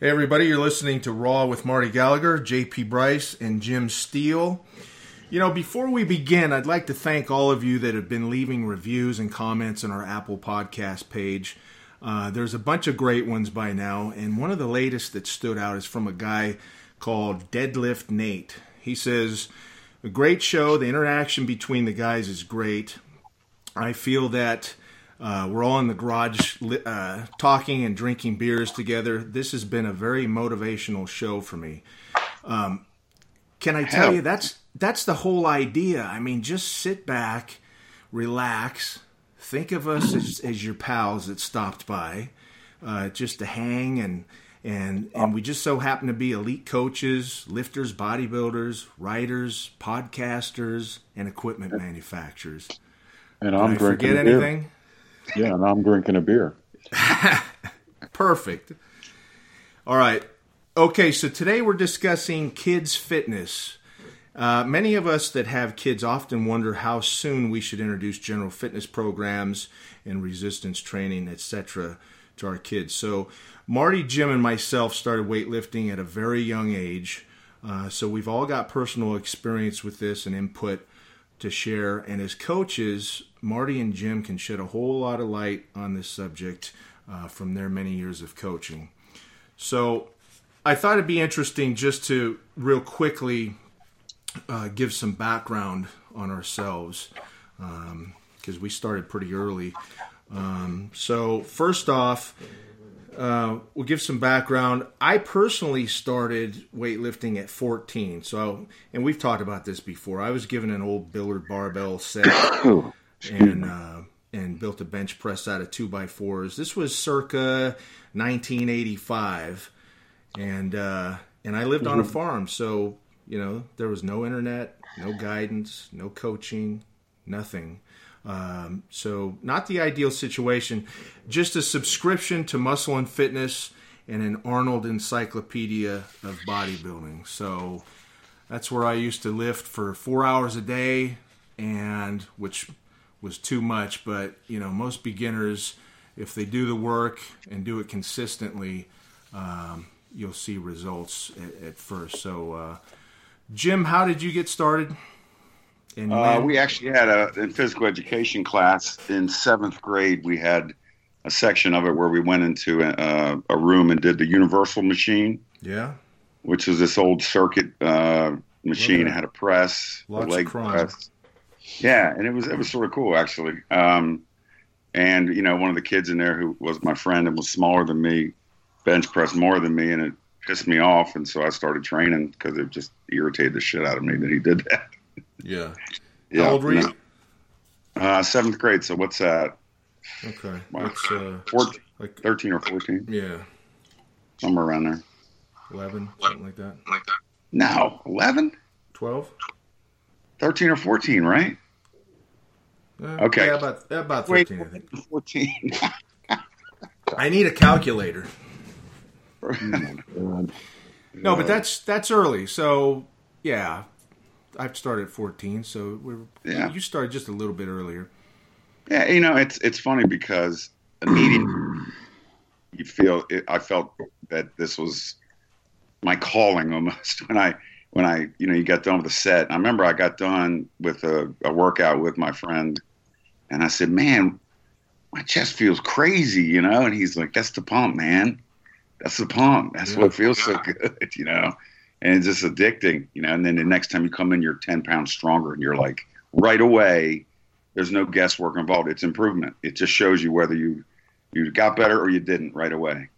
Hey, everybody, you're listening to Raw with Marty Gallagher, JP Brice, and Jim Steel. You know, before we begin, I'd like to thank all of you that have been leaving reviews and comments on our Apple Podcast page. Uh, there's a bunch of great ones by now, and one of the latest that stood out is from a guy called Deadlift Nate. He says, A great show. The interaction between the guys is great. I feel that uh, we're all in the garage uh, talking and drinking beers together. This has been a very motivational show for me. Um, can I tell Hell. you that's that's the whole idea? I mean, just sit back, relax, think of us as, as your pals that stopped by, uh, just to hang and and and we just so happen to be elite coaches, lifters, bodybuilders, writers, podcasters, and equipment manufacturers. And I'm Did I forget anything. Beer. Yeah, and I'm drinking a beer. Perfect. All right. Okay, so today we're discussing kids' fitness. Uh, many of us that have kids often wonder how soon we should introduce general fitness programs and resistance training, etc., to our kids. So, Marty, Jim, and myself started weightlifting at a very young age. Uh, so, we've all got personal experience with this and input to share. And as coaches, Marty and Jim can shed a whole lot of light on this subject uh, from their many years of coaching. So I thought it'd be interesting just to real quickly uh, give some background on ourselves because um, we started pretty early. Um, so, first off, uh, we'll give some background. I personally started weightlifting at 14. So, and we've talked about this before. I was given an old Billard barbell set and uh, and built a bench press out of two by fours. This was circa 1985, and uh, and I lived on a mm-hmm. farm, so you know there was no internet, no guidance, no coaching, nothing. Um, so, not the ideal situation. Just a subscription to Muscle and Fitness and an Arnold Encyclopedia of Bodybuilding. So, that's where I used to lift for four hours a day, and which was too much. But you know, most beginners, if they do the work and do it consistently, um, you'll see results at, at first. So, uh, Jim, how did you get started? Uh, we actually had a in physical education class in seventh grade. We had a section of it where we went into a, a room and did the universal machine. Yeah, which was this old circuit uh, machine. It had a press, Lots a leg press. Yeah, and it was it was sort of cool actually. Um, and you know, one of the kids in there who was my friend and was smaller than me, bench pressed more than me, and it pissed me off. And so I started training because it just irritated the shit out of me that he did that. Yeah. yeah. How old were you? Uh, seventh grade. So what's that? Okay. What's uh, 14, like 13 or 14. Yeah. Somewhere around there. 11, something like that. Like that. No, 11? 12? 13 or 14, right? Uh, okay. Yeah, about, about 13, Wait, I think. 14. I need a calculator. Oh, no, but that's that's early. So, yeah, I've started at 14, so we're yeah. you started just a little bit earlier. Yeah, you know, it's it's funny because immediately you feel it, I felt that this was my calling almost when I when I you know you got done with the set. I remember I got done with a, a workout with my friend, and I said, "Man, my chest feels crazy," you know, and he's like, "That's the pump, man. That's the pump. That's yeah. what feels so good," you know and it's just addicting, you know. And then the next time you come in, you're 10 pounds stronger, and you're like, right away, there's no guesswork involved. It's improvement. It just shows you whether you you got better or you didn't right away.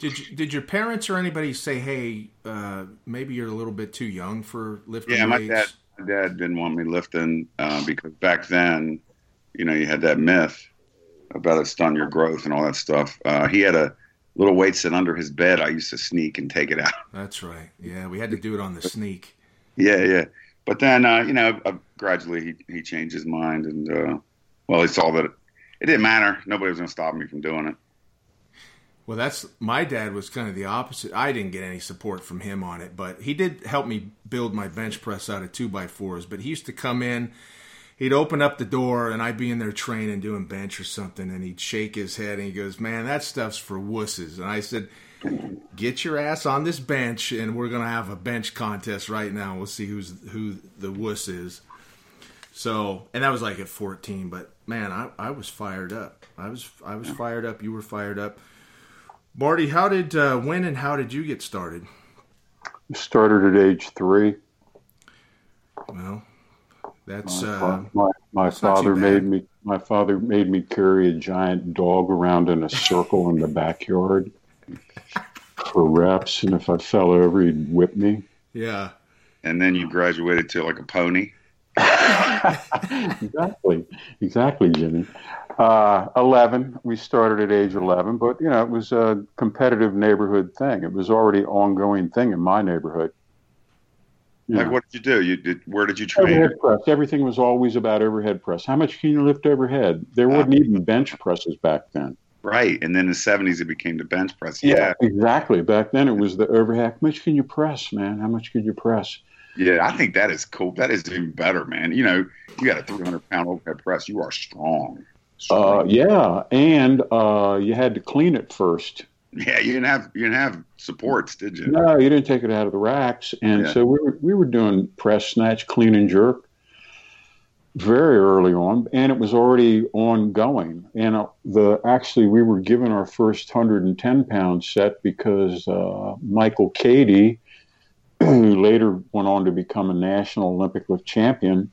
Did you, did your parents or anybody say, "Hey, uh, maybe you're a little bit too young for lifting"? Yeah, my dad. My dad didn't want me lifting uh, because back then, you know, you had that myth about it stun your growth and all that stuff. Uh, he had a little weight set under his bed. I used to sneak and take it out. That's right. Yeah, we had to do it on the sneak. yeah, yeah. But then, uh, you know, uh, gradually he, he changed his mind, and uh, well, he saw that it, it didn't matter. Nobody was going to stop me from doing it. Well, that's my dad was kind of the opposite. I didn't get any support from him on it, but he did help me build my bench press out of two by fours. But he used to come in he'd open up the door and I'd be in there training, doing bench or something, and he'd shake his head and he goes, "Man, that stuff's for wusses." And I said, "Get your ass on this bench, and we're gonna have a bench contest right now. We'll see who's who the wuss is." So, and that was like at 14, but man, I, I was fired up. I was I was fired up. You were fired up. Marty, how did uh, when and how did you get started? Started at age three. Well, that's my, uh, my, my father made me my father made me carry a giant dog around in a circle in the backyard for reps, and if I fell over, he'd whip me. Yeah. And then you graduated to like a pony. exactly, exactly, Jimmy. Uh, 11, we started at age 11, but you know, it was a competitive neighborhood thing. It was already ongoing thing in my neighborhood. You like, know. what did you do? You did. Where did you train? Overhead press. Everything was always about overhead press. How much can you lift overhead? There uh, wasn't even bench presses back then. Right, and then in the seventies, it became the bench press. Yeah. yeah, exactly. Back then, it was the overhead. How much can you press, man? How much can you press? Yeah, I think that is cool. That is even better, man. You know, you got a 300 pound overhead press. You are strong. Uh, yeah, and uh, you had to clean it first. Yeah, you didn't have you didn't have supports, did you? No, you didn't take it out of the racks, and yeah. so we were we were doing press, snatch, clean, and jerk very early on, and it was already ongoing. And uh, the actually we were given our first 110 pound set because uh, Michael Cady who later went on to become a national Olympic lift champion,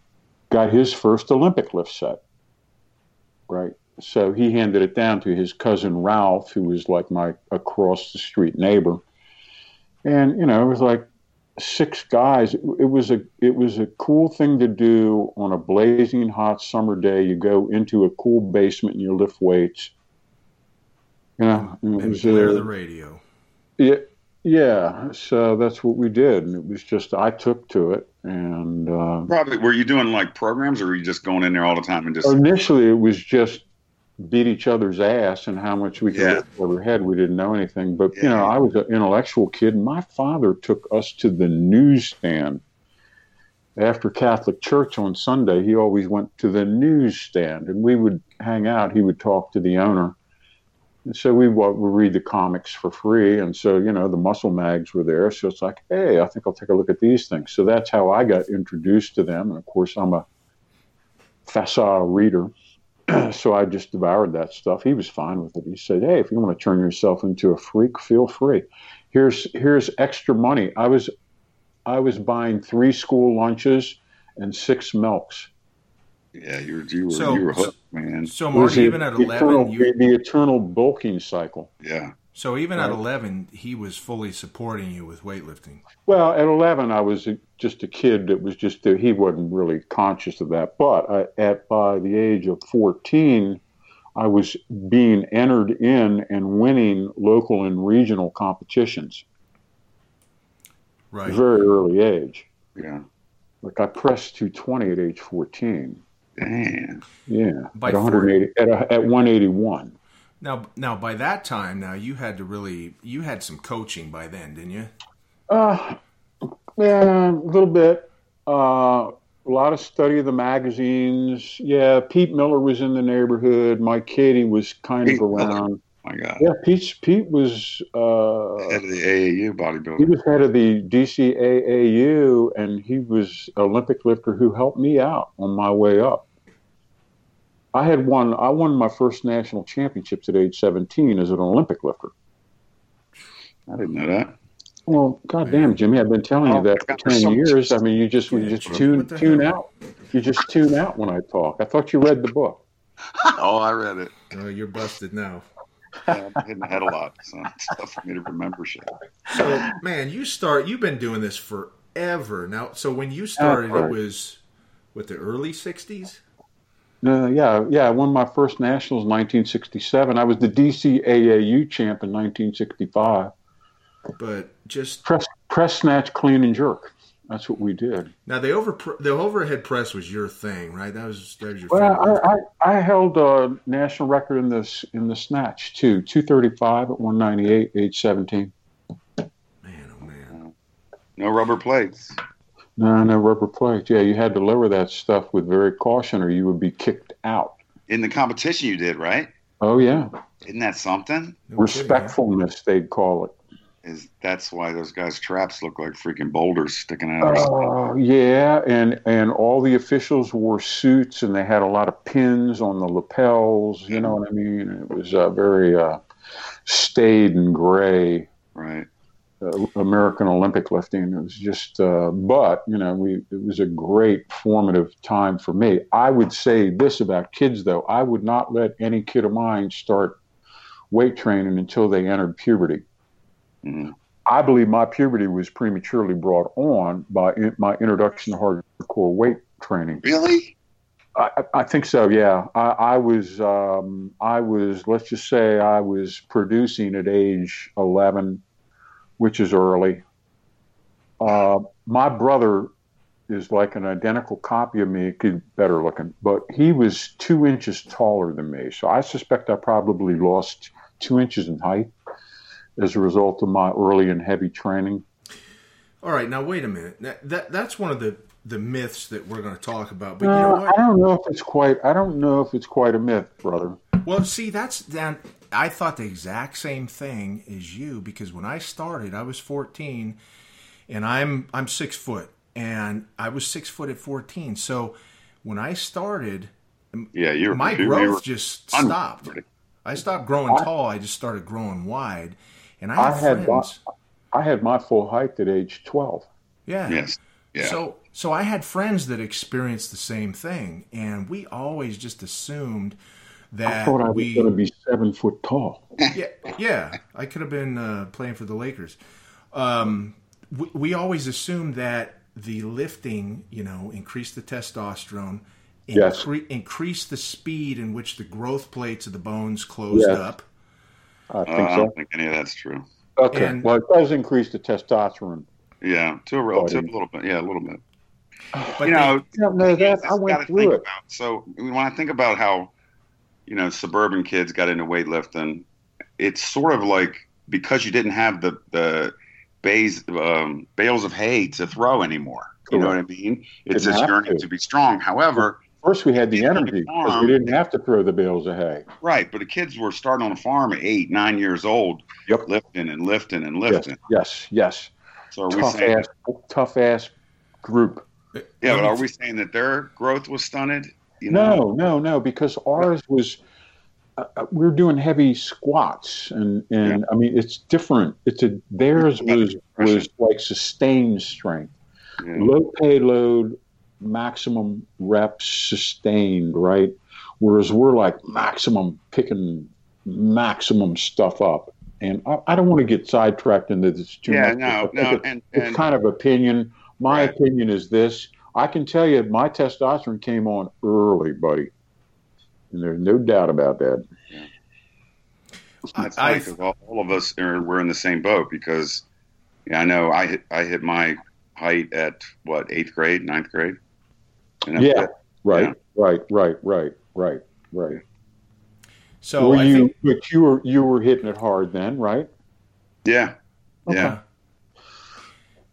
got his first Olympic lift set. Right. So he handed it down to his cousin Ralph, who was like my across the street neighbor. And, you know, it was like six guys. It was a it was a cool thing to do on a blazing hot summer day. You go into a cool basement and you lift weights. You know, and it was, uh, the radio. Yeah, yeah, so that's what we did, and it was just I took to it, and uh, probably were you doing like programs, or were you just going in there all the time and just? Initially, it was just beat each other's ass and how much we could yeah. overhead. We didn't know anything, but yeah. you know, I was an intellectual kid. My father took us to the newsstand after Catholic church on Sunday. He always went to the newsstand, and we would hang out. He would talk to the owner and so we would read the comics for free. And so, you know, the muscle mags were there. So it's like, hey, I think I'll take a look at these things. So that's how I got introduced to them. And of course, I'm a facile reader. so I just devoured that stuff. He was fine with it. He said, hey, if you want to turn yourself into a freak, feel free. Here's here's extra money. I was I was buying three school lunches and six milks yeah, you were you were so, you were hooked, man. So Mark, even at eleven, eternal, you, the eternal bulking cycle. Yeah. So even right. at eleven, he was fully supporting you with weightlifting. Well, at eleven, I was just a kid that was just he wasn't really conscious of that. But I, at by the age of fourteen, I was being entered in and winning local and regional competitions. Right. Very early age. Yeah. Like I pressed 220 at age 14. Damn. Yeah. By at 180 at, a, at 181. Now, now by that time, now you had to really you had some coaching by then, didn't you? Uh, yeah, a little bit. Uh, a lot of study of the magazines. Yeah, Pete Miller was in the neighborhood. Mike Cady was kind Pete of around. Miller. My God. Yeah, Pete. Pete was uh, head of the AAU bodybuilding. He was head of the DCAAU, and he was Olympic lifter who helped me out on my way up. I had won. I won my first national championships at age 17 as an Olympic lifter. I didn't know that. Well, goddamn, Jimmy, I've been telling you oh, that for ten years. I mean, you just you just tune tune out. You just tune out when I talk. I thought you read the book. oh, I read it. Oh, you're busted now. Yeah, I'm hitting the head a lot, so it's tough for me to remember shit. So, man, you start. You've been doing this forever now. So when you started, right. it was with the early '60s. Uh, yeah, yeah. I won my first nationals in 1967. I was the DCAAU champ in 1965. But just press, press, snatch, clean, and jerk. That's what we did. Now the over the overhead press was your thing, right? That was that was your. Well, I, I, I, held a national record in this in the snatch too, 235 at 198, age 17. Man, oh man. No rubber plates. No, no rubber plates. Yeah, you had to lower that stuff with very caution, or you would be kicked out. In the competition, you did right. Oh yeah, isn't that something? No Respectfulness, kidding, they'd call it. Is that's why those guys' traps look like freaking boulders sticking out? Oh uh, yeah, and and all the officials wore suits, and they had a lot of pins on the lapels. You know what I mean? It was uh, very uh, staid and gray. Right. Uh, American Olympic lifting. It was just, uh, but you know, we it was a great formative time for me. I would say this about kids, though: I would not let any kid of mine start weight training until they entered puberty. Mm-hmm. I believe my puberty was prematurely brought on by in, my introduction to hardcore weight training. Really? I, I think so. Yeah, I, I was. Um, I was. Let's just say I was producing at age eleven which is early. Uh, my brother is like an identical copy of me, better looking, but he was two inches taller than me. So I suspect I probably lost two inches in height as a result of my early and heavy training. All right, now wait a minute. That, that that's one of the the myths that we're going to talk about. But you know I don't know if it's quite. I don't know if it's quite a myth, brother. Well, see, that's then. I thought the exact same thing as you because when I started, I was 14, and I'm I'm six foot, and I was six foot at 14. So when I started, yeah, you're my growth you just stopped. I stopped growing tall. I just started growing wide, and I, I had friends. I had my full height at age 12. Yeah. Yes. Yeah. So so I had friends that experienced the same thing, and we always just assumed that I thought I was we, going to be seven foot tall. Yeah, yeah, I could have been uh, playing for the Lakers. Um, we, we, always assumed that the lifting, you know, increased the testosterone, yes. increased the speed in which the growth plates of the bones closed yes. up. I think uh, so. I don't think any of that's true. Okay, and, well, it does increase the testosterone. Yeah, to a, real, to a little bit. Yeah, a little bit. But you know, they, don't know that. I went through it. About, so when I think about how you know, suburban kids got into weightlifting, it's sort of like because you didn't have the the bays, um, bales of hay to throw anymore. You know what I mean? It's this yearning to. to. be strong. However, first we had the energy because we didn't have to throw the bales of hay. Right, but the kids were starting on a farm at eight, nine years old, yep. lifting and lifting and lifting. Yes, yes. yes. So are tough we saying ass, tough ass group? Yeah, but are we saying that their growth was stunted? You know? No, no, no, because ours was uh, uh, we are doing heavy squats, and and yeah. I mean it's different. It's a theirs was was like sustained strength, yeah. low payload, maximum reps, sustained, right? Whereas we're like maximum picking maximum stuff up. And I, I don't want to get sidetracked into this too yeah, much. No, no, it's, and, and, it's kind of opinion. My right. opinion is this I can tell you my testosterone came on early, buddy. And there's no doubt about that. Yeah. That's funny all, all, of us are we're in the same boat because yeah, I know I hit I hit my height at what eighth grade, ninth grade. yeah, right, yeah. right, right, right, right, right. So were you, think, but you were you were hitting it hard then, right? Yeah, okay. yeah.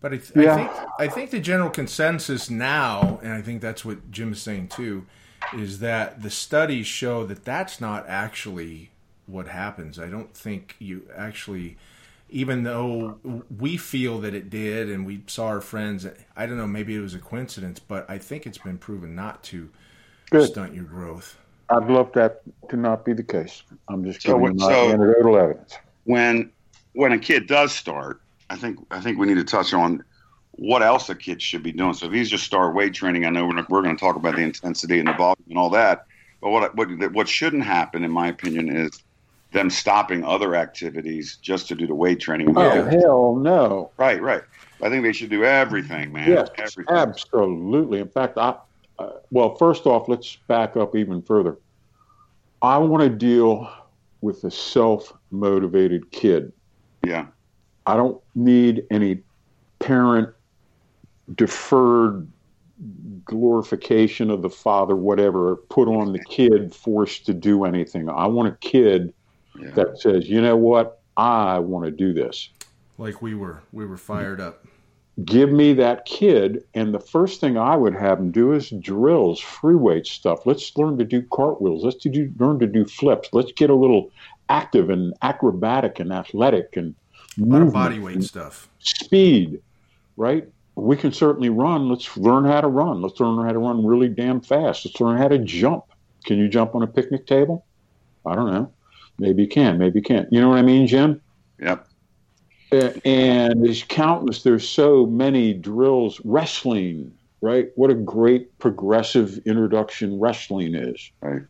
But I, th- yeah. I, think I think the general consensus now, and I think that's what Jim is saying too, is that the studies show that that's not actually what happens. I don't think you actually, even though we feel that it did, and we saw our friends. I don't know, maybe it was a coincidence, but I think it's been proven not to Good. stunt your growth. I'd love that to not be the case. I'm just giving so, you my so anecdotal evidence. When when a kid does start, I think I think we need to touch on what else a kid should be doing. So if he's just start weight training, I know we're, we're going to talk about the intensity and the volume and all that. But what what what shouldn't happen, in my opinion, is them stopping other activities just to do the weight training. Oh hell no! Right, right. I think they should do everything, man. Yes, everything. absolutely. In fact, I uh, well, first off, let's back up even further. I want to deal with a self motivated kid. Yeah. I don't need any parent deferred glorification of the father, whatever, put on the kid forced to do anything. I want a kid yeah. that says, you know what, I want to do this. Like we were, we were fired up. give me that kid, and the first thing I would have him do is drills, free weight stuff. Let's learn to do cartwheels. Let's do, learn to do flips. Let's get a little active and acrobatic and athletic and a lot of body weight stuff, speed, right? We can certainly run. Let's learn how to run. Let's learn how to run really damn fast. Let's learn how to jump. Can you jump on a picnic table? I don't know. Maybe you can. Maybe you can't. You know what I mean, Jim? Yep. And there's countless. There's so many drills. Wrestling, right? What a great progressive introduction wrestling is. Right.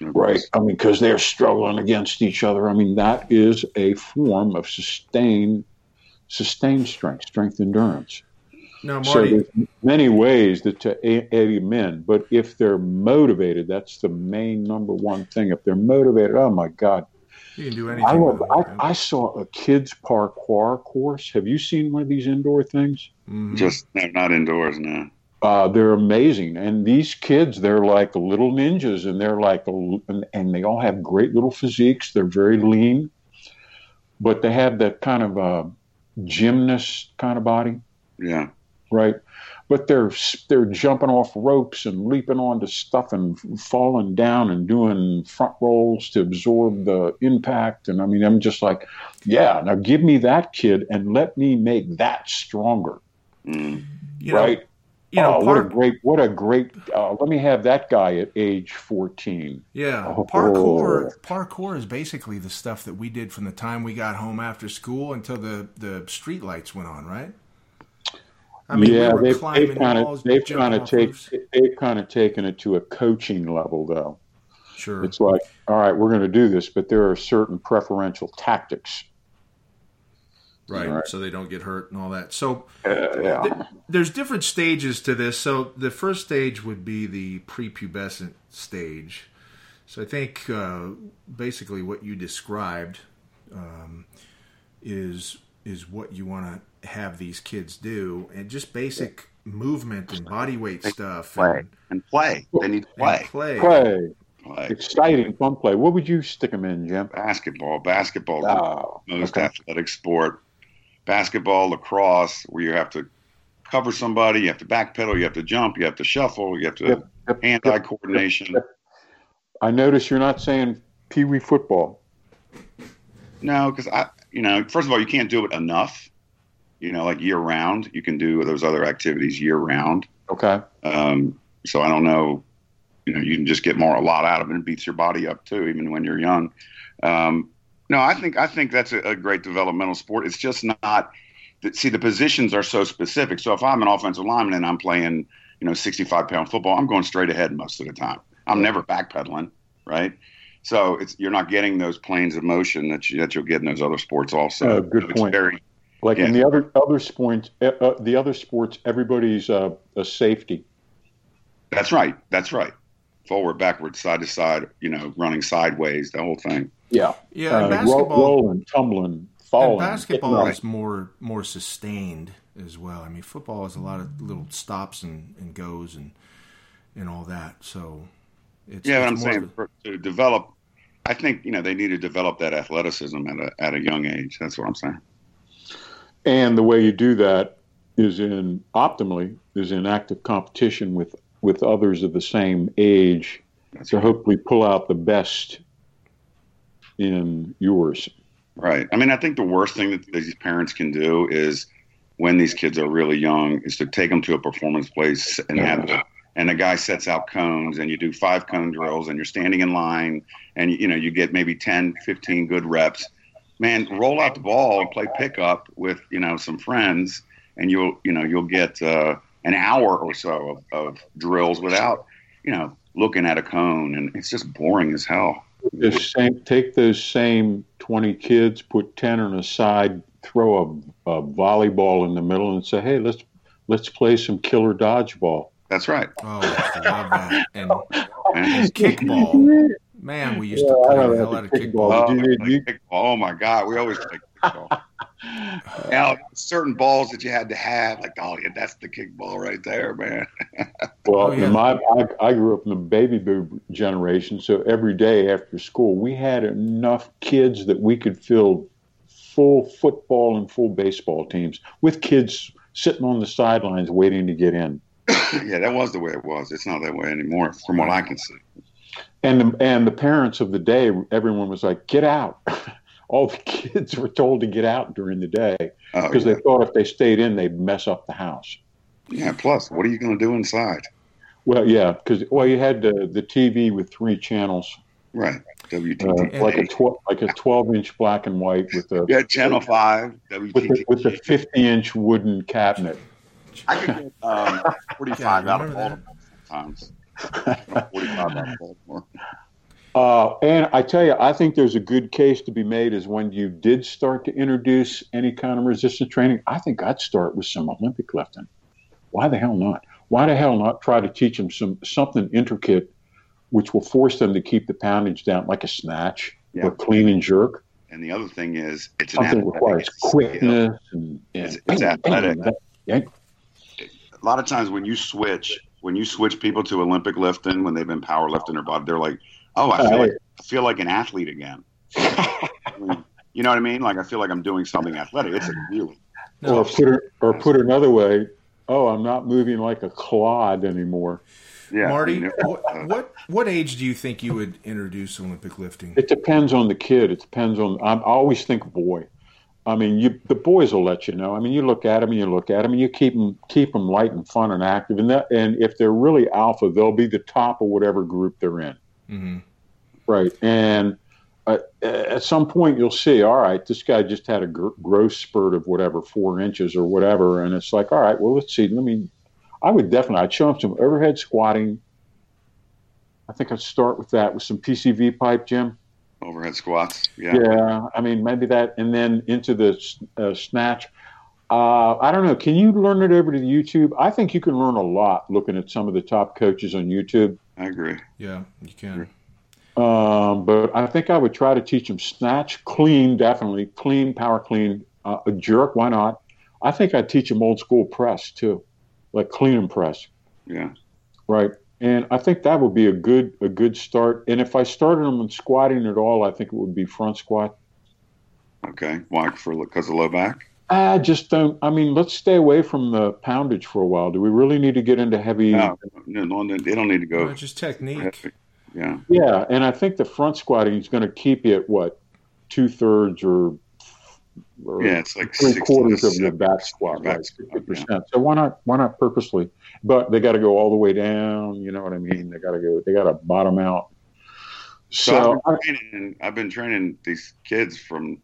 Right. I mean, because they're struggling against each other. I mean, that is a form of sustained, sustained strength, strength endurance. Now, So Marty, there's many ways that to a- aid them in, but if they're motivated, that's the main number one thing. If they're motivated, oh my God, you can do anything. I, with love, I, I saw a kids parkour course. Have you seen one of these indoor things? Mhm. Just no, not indoors now. Uh, they're amazing, and these kids, they're like little ninjas, and they're like, a, and, and they all have great little physiques. They're very lean, but they have that kind of uh, gymnast kind of body. Yeah. right? But they're they're jumping off ropes and leaping onto stuff and falling down and doing front rolls to absorb the impact. And I mean, I'm just like, yeah, now give me that kid and let me make that stronger, Mm. you know, right? You know, oh, what a great, what a great. Uh, let me have that guy at age 14. yeah, Oh. parkour. Parkour is basically the stuff that we did from the time we got home after school until the the street lights went on, right? I mean, yeah, we they've, they've kind of they've kind of take they've kind of taken it to a coaching level though. Sure. It's like, all right, we're going to do this, but there are certain preferential tactics. Right, Right. so they don't get hurt and all that. So Uh, yeah. th- there's different stages to this. So the first stage would be the prepubescent stage. So I think uh, basically what you described um, is is what you want to have these kids do, and just basic movement and body weight stuff. Play And, and play. They need to and play. play. Play. Play. Exciting, fun play. What would you stick them in, Jim? Basketball. Basketball. Oh, most okay. athletic sport. Basketball, lacrosse, where you have to cover somebody, you have to backpedal, you have to jump, you have to shuffle, you have to Yep, yep, hand-eye yep, coordination. I notice you're not saying pee wee football. No, because I, you know, first of all, you can't do it enough. You know, like year round, you can do those other activities year round. Okay. Um, so I don't know. You know, you can just get more a lot out of it. And it beats your body up too, even when you're young. Um, no, I think I think that's a, a great developmental sport. It's just not. that- See, the positions are so specific. So if I'm an offensive lineman and I'm playing, you know, 65 pound football, I'm going straight ahead most of the time. I'm never backpedaling, right? So it's you're not getting those planes of motion that you, that you'll get in those other sports also. Uh, good So point. Very, Like in the other other sports, uh, uh, the other sports, everybody's uh, a safety. that's right. That's right. Forward, backward, side to side. You know, running sideways, the whole thing. Yeah. Yeah, Uh, and ro- basketball. rolling, tumbling, falling. and basketball getting up. is more more sustained as well. I mean, football is a lot of little stops and, and goes and and all that. So it's Yeah, but I'm saying a- for, to develop, I think you know they need to develop that athleticism at a at a young age. That's what I'm saying. And the way you do that is in optimally is in active competition with with others of the same age That's to hopefully pull out the best in yours. Right. I mean, I think the worst thing that these parents can do is when these kids are really young is to take them to a performance place and have the, and the guy sets out cones and you do five cone drills and you're standing in line and you know you get maybe 10 15 good reps man roll out the ball and play pickup with you know some friends and you'll you know you'll get uh, an hour or so of, of drills without you know looking at a cone and it's just boring as hell The same, take those same 20 kids, put 10 on a side, throw a, a volleyball in the middle, and say, "Hey, let's let's play some killer dodgeball." that's right oh, I love that and, and kickball. Man, we used to Yeah, I play know the that, hell out of kickball. kickball. Oh, you- you- kickball. oh my God, we always played kickball. Now, certain balls that you had to have, like, oh yeah, that's the kickball right there, man. Well, Oh, yeah. my, I, I grew up in the baby boom generation, so every day after school, we had enough kids that we could fill full football and full baseball teams with kids sitting on the sidelines waiting to get in. yeah, that was the way it was. It's not that way anymore, from what I can see. And the, and the parents of the day, everyone was like, "Get out!" All the kids were told to get out during the day because Oh, yeah. they thought if they stayed in, they'd mess up the house. yeah. Plus, what are you going to do inside? Well, yeah, because well, you had the the TV with three channels, Right. uh, like a twelve like a twelve inch black and white with a yeah, Channel Five. with the, WTT. with the fifty inch wooden cabinet. I could get um, forty-five you out of Baltimore sometimes. forty-five out of Baltimore. Uh, and I tell you, I think there's a good case to be made is when you did start to introduce any kind of resistance training. I think I'd start with some Olympic lifting. Why the hell not? Why the hell not try to teach them some something intricate, which will force them to keep the poundage down, like a snatch Yeah. or clean and jerk. And the other thing is, it's an Something requires quickness and, and It's- it's athletic. Yeah, a lot of times when you switch when you switch people to Olympic lifting when they've been powerlifting their body, they're like, "Oh, I feel like I feel like an athlete again." I mean, you know what I mean? Like I feel like I'm doing something athletic. It's a really No. Or put it or put another way. Oh, I'm not moving like a clod anymore. yeah. Marty, what, uh, what what age do you think you would introduce Olympic lifting? It depends on the kid. It depends on. I'm, I always think boy. I mean, you the boys will let you know. I mean, you look at them and you look at them and you keep them keep them light and fun and active. And that and if they're really alpha, they'll be the top of whatever group they're in. Hmm Right. And uh, at some point, you'll see. All right, this guy just had a gr- growth spurt of whatever four inches or whatever, and it's like, all right, well, let's see. Let me. I would definitely. I'd show him some overhead squatting. I think I'd start with that with some PVC pipe, Jim. overhead squats. Yeah. Yeah, I mean maybe that, and then into the uh, snatch. Uh, I don't know. Can you learn it over to YouTube? I think you can learn a lot looking at some of the top coaches on YouTube. I agree. Yeah, you can. Um, but I think I would try to teach them snatch, clean, definitely clean, power clean, uh, a jerk. Why not? I think I'd teach them old school press too, like clean and press, Yeah. right? And I think that would be a good a good start. And if I started them in squatting at all, I think it would be front squat. Okay. Why? For because of low back. I just don't. I mean, let's stay away from the poundage for a while. Do we really need to get into heavy? No, no, no, they don't need to Well, go. just technique. Yeah. Yeah, and I think the front squatting is going to keep you at what two thirds or, or Yeah. It's like three quarters of your back squat, Back right? squat, Fifty percent. So why not? Why not purposely? But they got to go all the way down. You know what I mean? They got to go. They got to bottom out. So, So, I've, been training, I've been training these kids from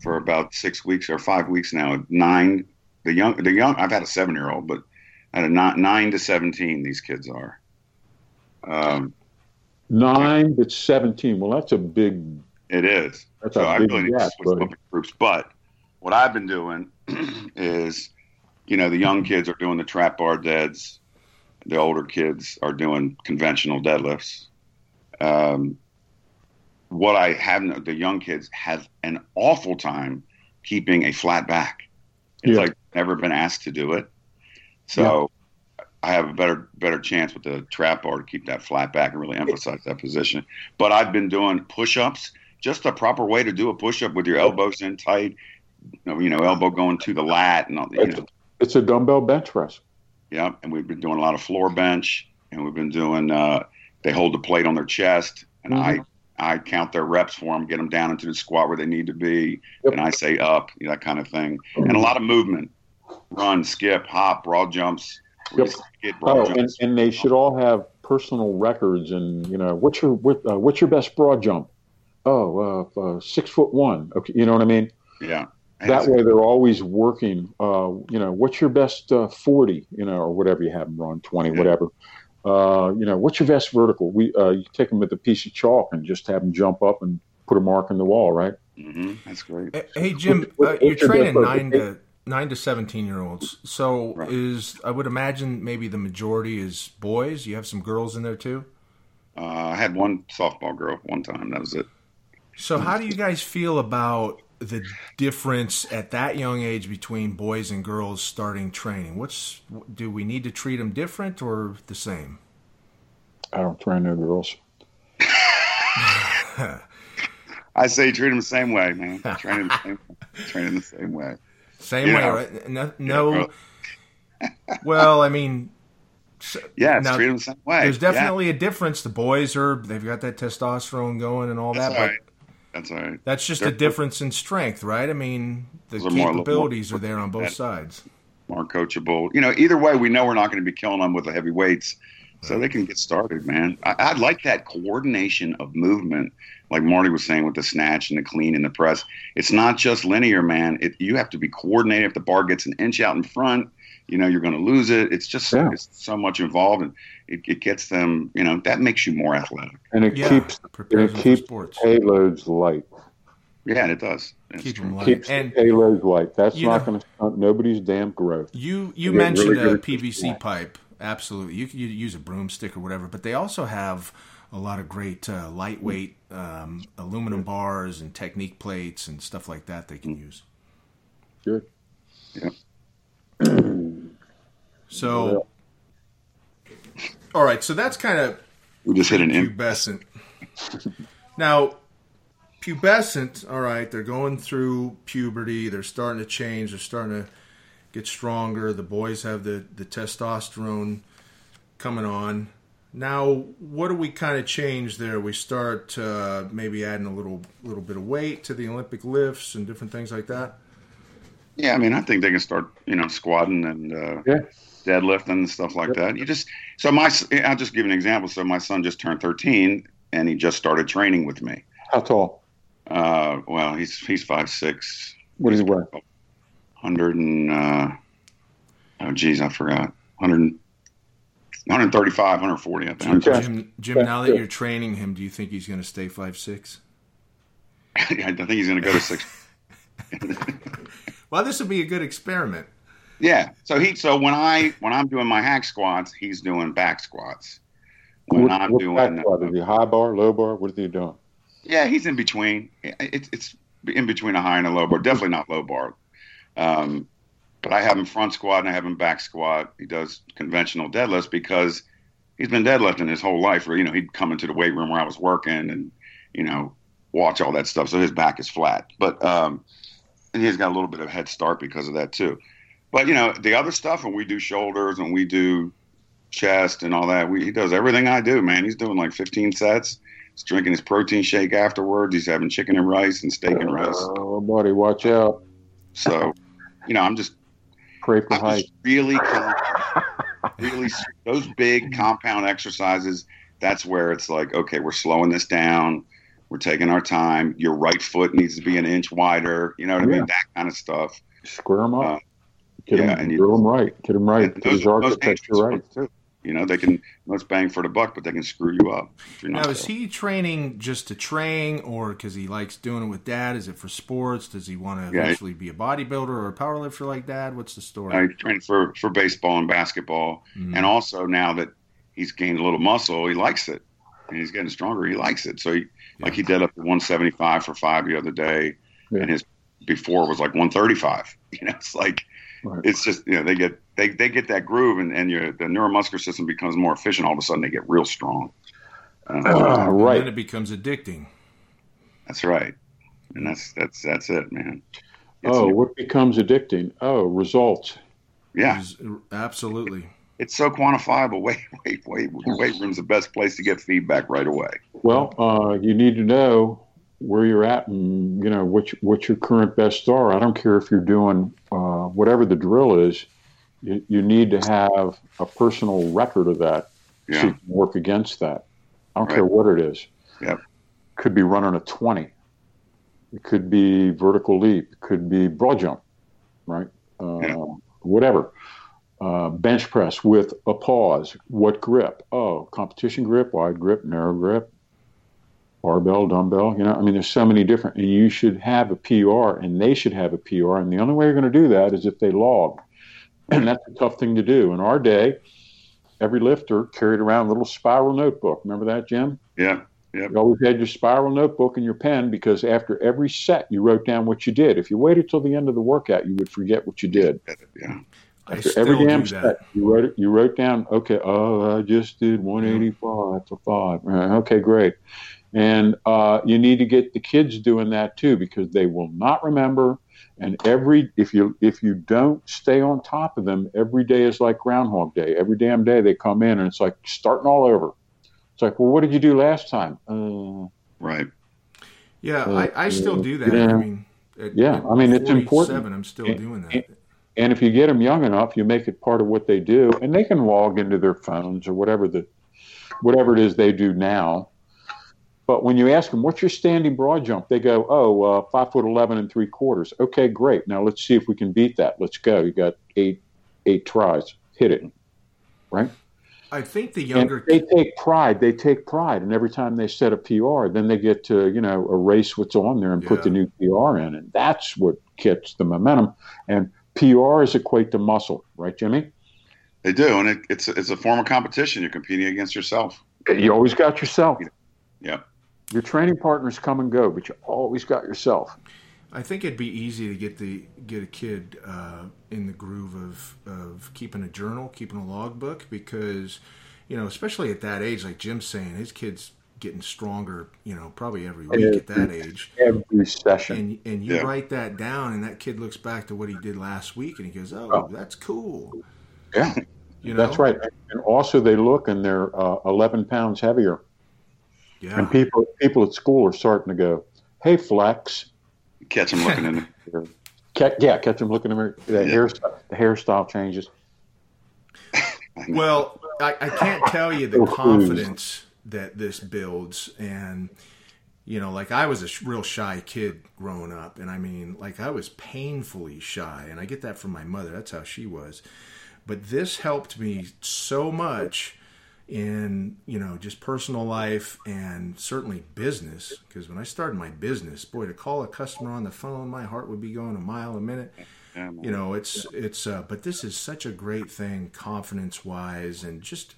for about six weeks or five weeks now. Nine, the young, the young. I've had a seven year old, but at a nine, nine to seventeen, these kids are. Um, nine to seventeen. Well, that's a big. it is. That's So a I big really gap. Groups. But what I've been doing is, you know, the young kids are doing the trap bar deads. The older kids are doing conventional deadlifts. Um, what I have, the young kids have an awful time keeping a flat back. It's Yeah. like never been asked to do it. So I have a better better chance with the trap bar to keep that flat back and really emphasize that position. But I've been doing push ups, just the proper way to do a push up with your elbows in tight, you know, elbow going to the lat and all, you know, It's a dumbbell bench press. yeah. And we've been doing a lot of floor bench, and we've been doing. Uh, they hold the plate on their chest, and I I count their reps for them, get them down into the squat where they need to be, Yep. and I say up, you know, that kind of thing, and a lot of movement, run, skip, hop, broad jumps. Get broad Oh, and, jumps. and they should all have personal records. And you know, what's your what, uh, what's your best broad jump? Oh, uh, uh, six foot one. Okay, you know what I mean. yeah. And That way, they're always working. Uh, you know, what's your best uh, forty? You know, or whatever you have them run, twenty, Yeah. whatever. Uh, you know, what's your best vertical? We uh, you take them with a piece of chalk and just have them jump up and put a mark in the wall, right? Mhm, that's great. Hey, Hey Jim, What- uh, you're training nine vertical? to nine to seventeen year olds. So Right. is I would imagine maybe the majority is boys. You have some girls in there too. Uh, I had one softball girl one time. That was it. So how do you guys feel about the difference at that young age between boys and girls starting training? What's do we need to treat them different or the same? I don't train no girls. I say treat them the same way, man. Train them the same, train them the same way. Same way, know. right? No, no well, I mean, yeah, now, treat them the same way. There's definitely yeah. a difference. The boys are they've got that testosterone going and all That's that, right. That's all right. That's just They're, a difference in strength, right? I mean, the capabilities more, more, are there on both sides. More coachable. You know, either way, we know we're not going to be killing them with the heavy weights, so they can get started, man. I, I like that coordination of movement, like Marty was saying with the snatch and the clean and the press. It's not just linear, man. It, you have to be coordinated. If the bar gets an inch out in front, you know you're going to lose it. It's just yeah. it's so much involved, and it, it, gets them. You know that makes you more athletic, and it yeah, keeps it keeps payloads light. Yeah, and it does. Keep them light. Keeps and payloads light. That's not going to stunt nobody's damn growth. You you mentioned really a PVC pipe. Absolutely, you can use a broomstick or whatever, but they also have a lot of great uh, lightweight um, aluminum bars and technique plates and stuff like that they can use. Good. Yeah. So, all right. So that's kind of we just hit an pubescent. now, pubescent. All right, they're going through puberty. They're starting to change. They're starting to get stronger. The boys have the the testosterone coming on. Now, what do we kind of change there? We start uh, maybe adding a little little bit of weight to the Olympic lifts and different things like that. Yeah, I mean, I think they can start, you know, squatting and uh, yeah. Deadlifting and stuff like that. You just so my I'll just give an example. So my son just turned 13 and he just started training with me. How tall? Uh, well, he's he's five six. What does he weigh? Hundred and uh, oh geez, I forgot. 100, 135, 140. I think. Okay. Jim, Jim, now that you're training him, do you think he's going to stay five six? I think he's going to go to six. Well, this would be a good experiment. Yeah. So he so when I when I'm doing my hack squats, he's doing back squats. When what, I'm doing back squat, is he high bar, low bar? What is he doing? Yeah, he's in between. It's it's in between a high and a low bar. Definitely not low bar. Um, but I have him front squat and I have him back squat. He does conventional deadlifts because he's been deadlifting his whole life. Or you know, he'd come into the weight room where I was working and you know watch all that stuff. So his back is flat. But um, and he's got a little bit of head start because of that too. But you know, the other stuff when we do shoulders and we do chest and all that, we, he does everything I do. Man, he's doing like 15 sets. He's drinking his protein shake afterwards. He's having chicken and rice and steak and rice. Oh, buddy, watch out! So, you know, I'm just pray for height. Really, really those big compound exercises. That's where it's like, okay, we're slowing this down we're taking our time. Your right foot needs to be an inch wider. You know what yeah. I mean? That kind of stuff. Square them up. Uh, Get yeah, them, and drill them right. Get them right. Those, architecture right. Too. You know, they can let's bang for the buck, but they can screw you up. now, is he training just to train, or because he likes doing it with dad? Is it for sports? Does he want to yeah, eventually be a bodybuilder or a powerlifter like dad? What's the story? I train for for baseball and basketball, mm-hmm. and also now that he's gained a little muscle, he likes it, and he's getting stronger. He likes it, so he like he did up to 175 for five the other day, yeah. and his before was like 135. You know, it's like right. it's just you know they get they, they get that groove, and and your the neuromuscular system becomes more efficient. All of a sudden, they get real strong. Uh, uh, right, and then it becomes addicting. That's right, and that's that's that's it, man. It's oh, what becomes addicting? Oh, results. Yeah, absolutely it's so quantifiable. Wait, wait, wait. Weight room's the best place to get feedback right away. Well, uh, you need to know where you're at and you know what you, what your current best are. I don't care if you're doing uh, whatever the drill is. You, you, need to have a personal record of that yeah. so you can work against that. I don't right. care what it is. Yep. Could be running a 20. It could be vertical leap. It could be broad jump, right? Uh, yeah. Whatever. Uh, bench press with a pause. What grip? Oh, competition grip, wide grip, narrow grip, barbell, dumbbell. You know, I mean, there's so many different, and you should have a PR, and they should have a PR. And the only way you're going to do that is if they log, and that's a tough thing to do. In our day, every lifter carried around a little spiral notebook. Remember that, Jim? Yeah. Yep. You always had your spiral notebook and your pen because after every set you wrote down what you did. If you waited till the end of the workout, you would forget what you did. Yeah. After every damn set, you wrote it, you wrote down. Okay, oh, I just did 185 for five. Okay, great. And uh, you need to get the kids doing that too because they will not remember And every if you if you don't stay on top of them, every day is like Groundhog Day. Every damn day they come in and it's like starting all over. It's like, well, what did you do last time? Uh, right. Yeah, uh, I, I still do that. Yeah. I mean, at, yeah, I mean it's important. I'm still and, doing that. And if you get them young enough, you make it part of what they do, and they can log into their phones or whatever the whatever it is they do now. But when you ask them, "What's your standing broad jump?" they go, "Oh, uh, five foot eleven and three quarters." Okay, great. Now let's see if we can beat that. Let's go. You got eight eight tries. Hit it, right? I think the younger and they take pride. They take pride, and every time they set a PR, then they get to you know erase what's on there and yeah. put the new PR in, and that's what gets the momentum. And PRs equate to muscle, right, Jimmy? They do, and it, it's it's a form of competition. You're competing against yourself. You always got yourself. Yeah. Your training partners come and go, but you always got yourself. I think it'd be easy to get the get a kid uh, in the groove of of keeping a journal, keeping a logbook, because you know, especially at that age, like Jim's saying, his kid's getting stronger. You know, probably every week every, at that age. Every session, and and you yeah. write that down, and that kid looks back to what he did last week, and he goes, "Oh, oh. that's cool." Yeah, you know? that's right. And also, they look and they're uh, 11 pounds heavier. Yeah. And people people at school are starting to go, "Hey, flex." Catch them looking in the mirror. yeah, catch them looking in the mirror. The, yeah. hairstyle, the hairstyle changes. well, I, I, can't tell you the confidence that this builds. And, you know, like I was a real shy kid growing up. And I mean, like I was painfully shy. And I get that from my mother. That's how she was. But this helped me so much in you know just personal life and certainly business because when i started my business boy to call a customer on the phone my heart would be going a mile a minute. You know it's it's uh, but this is such a great thing confidence wise and just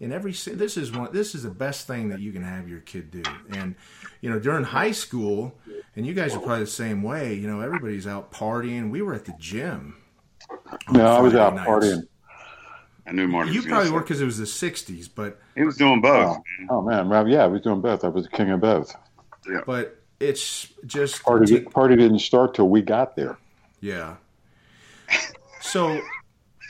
in every this is one this is the best thing that you can have your kid do. And you know during high school and you guys are probably the same way you know everybody's out partying. We were at the gym no i was out nights. partying I knew Martin. You probably were because it was the '60s, but he was doing both. Oh, oh man, Rob, yeah, he was doing both. I was the king of both. Yeah. But it's just party. To, party didn't start till we got there. Yeah. So,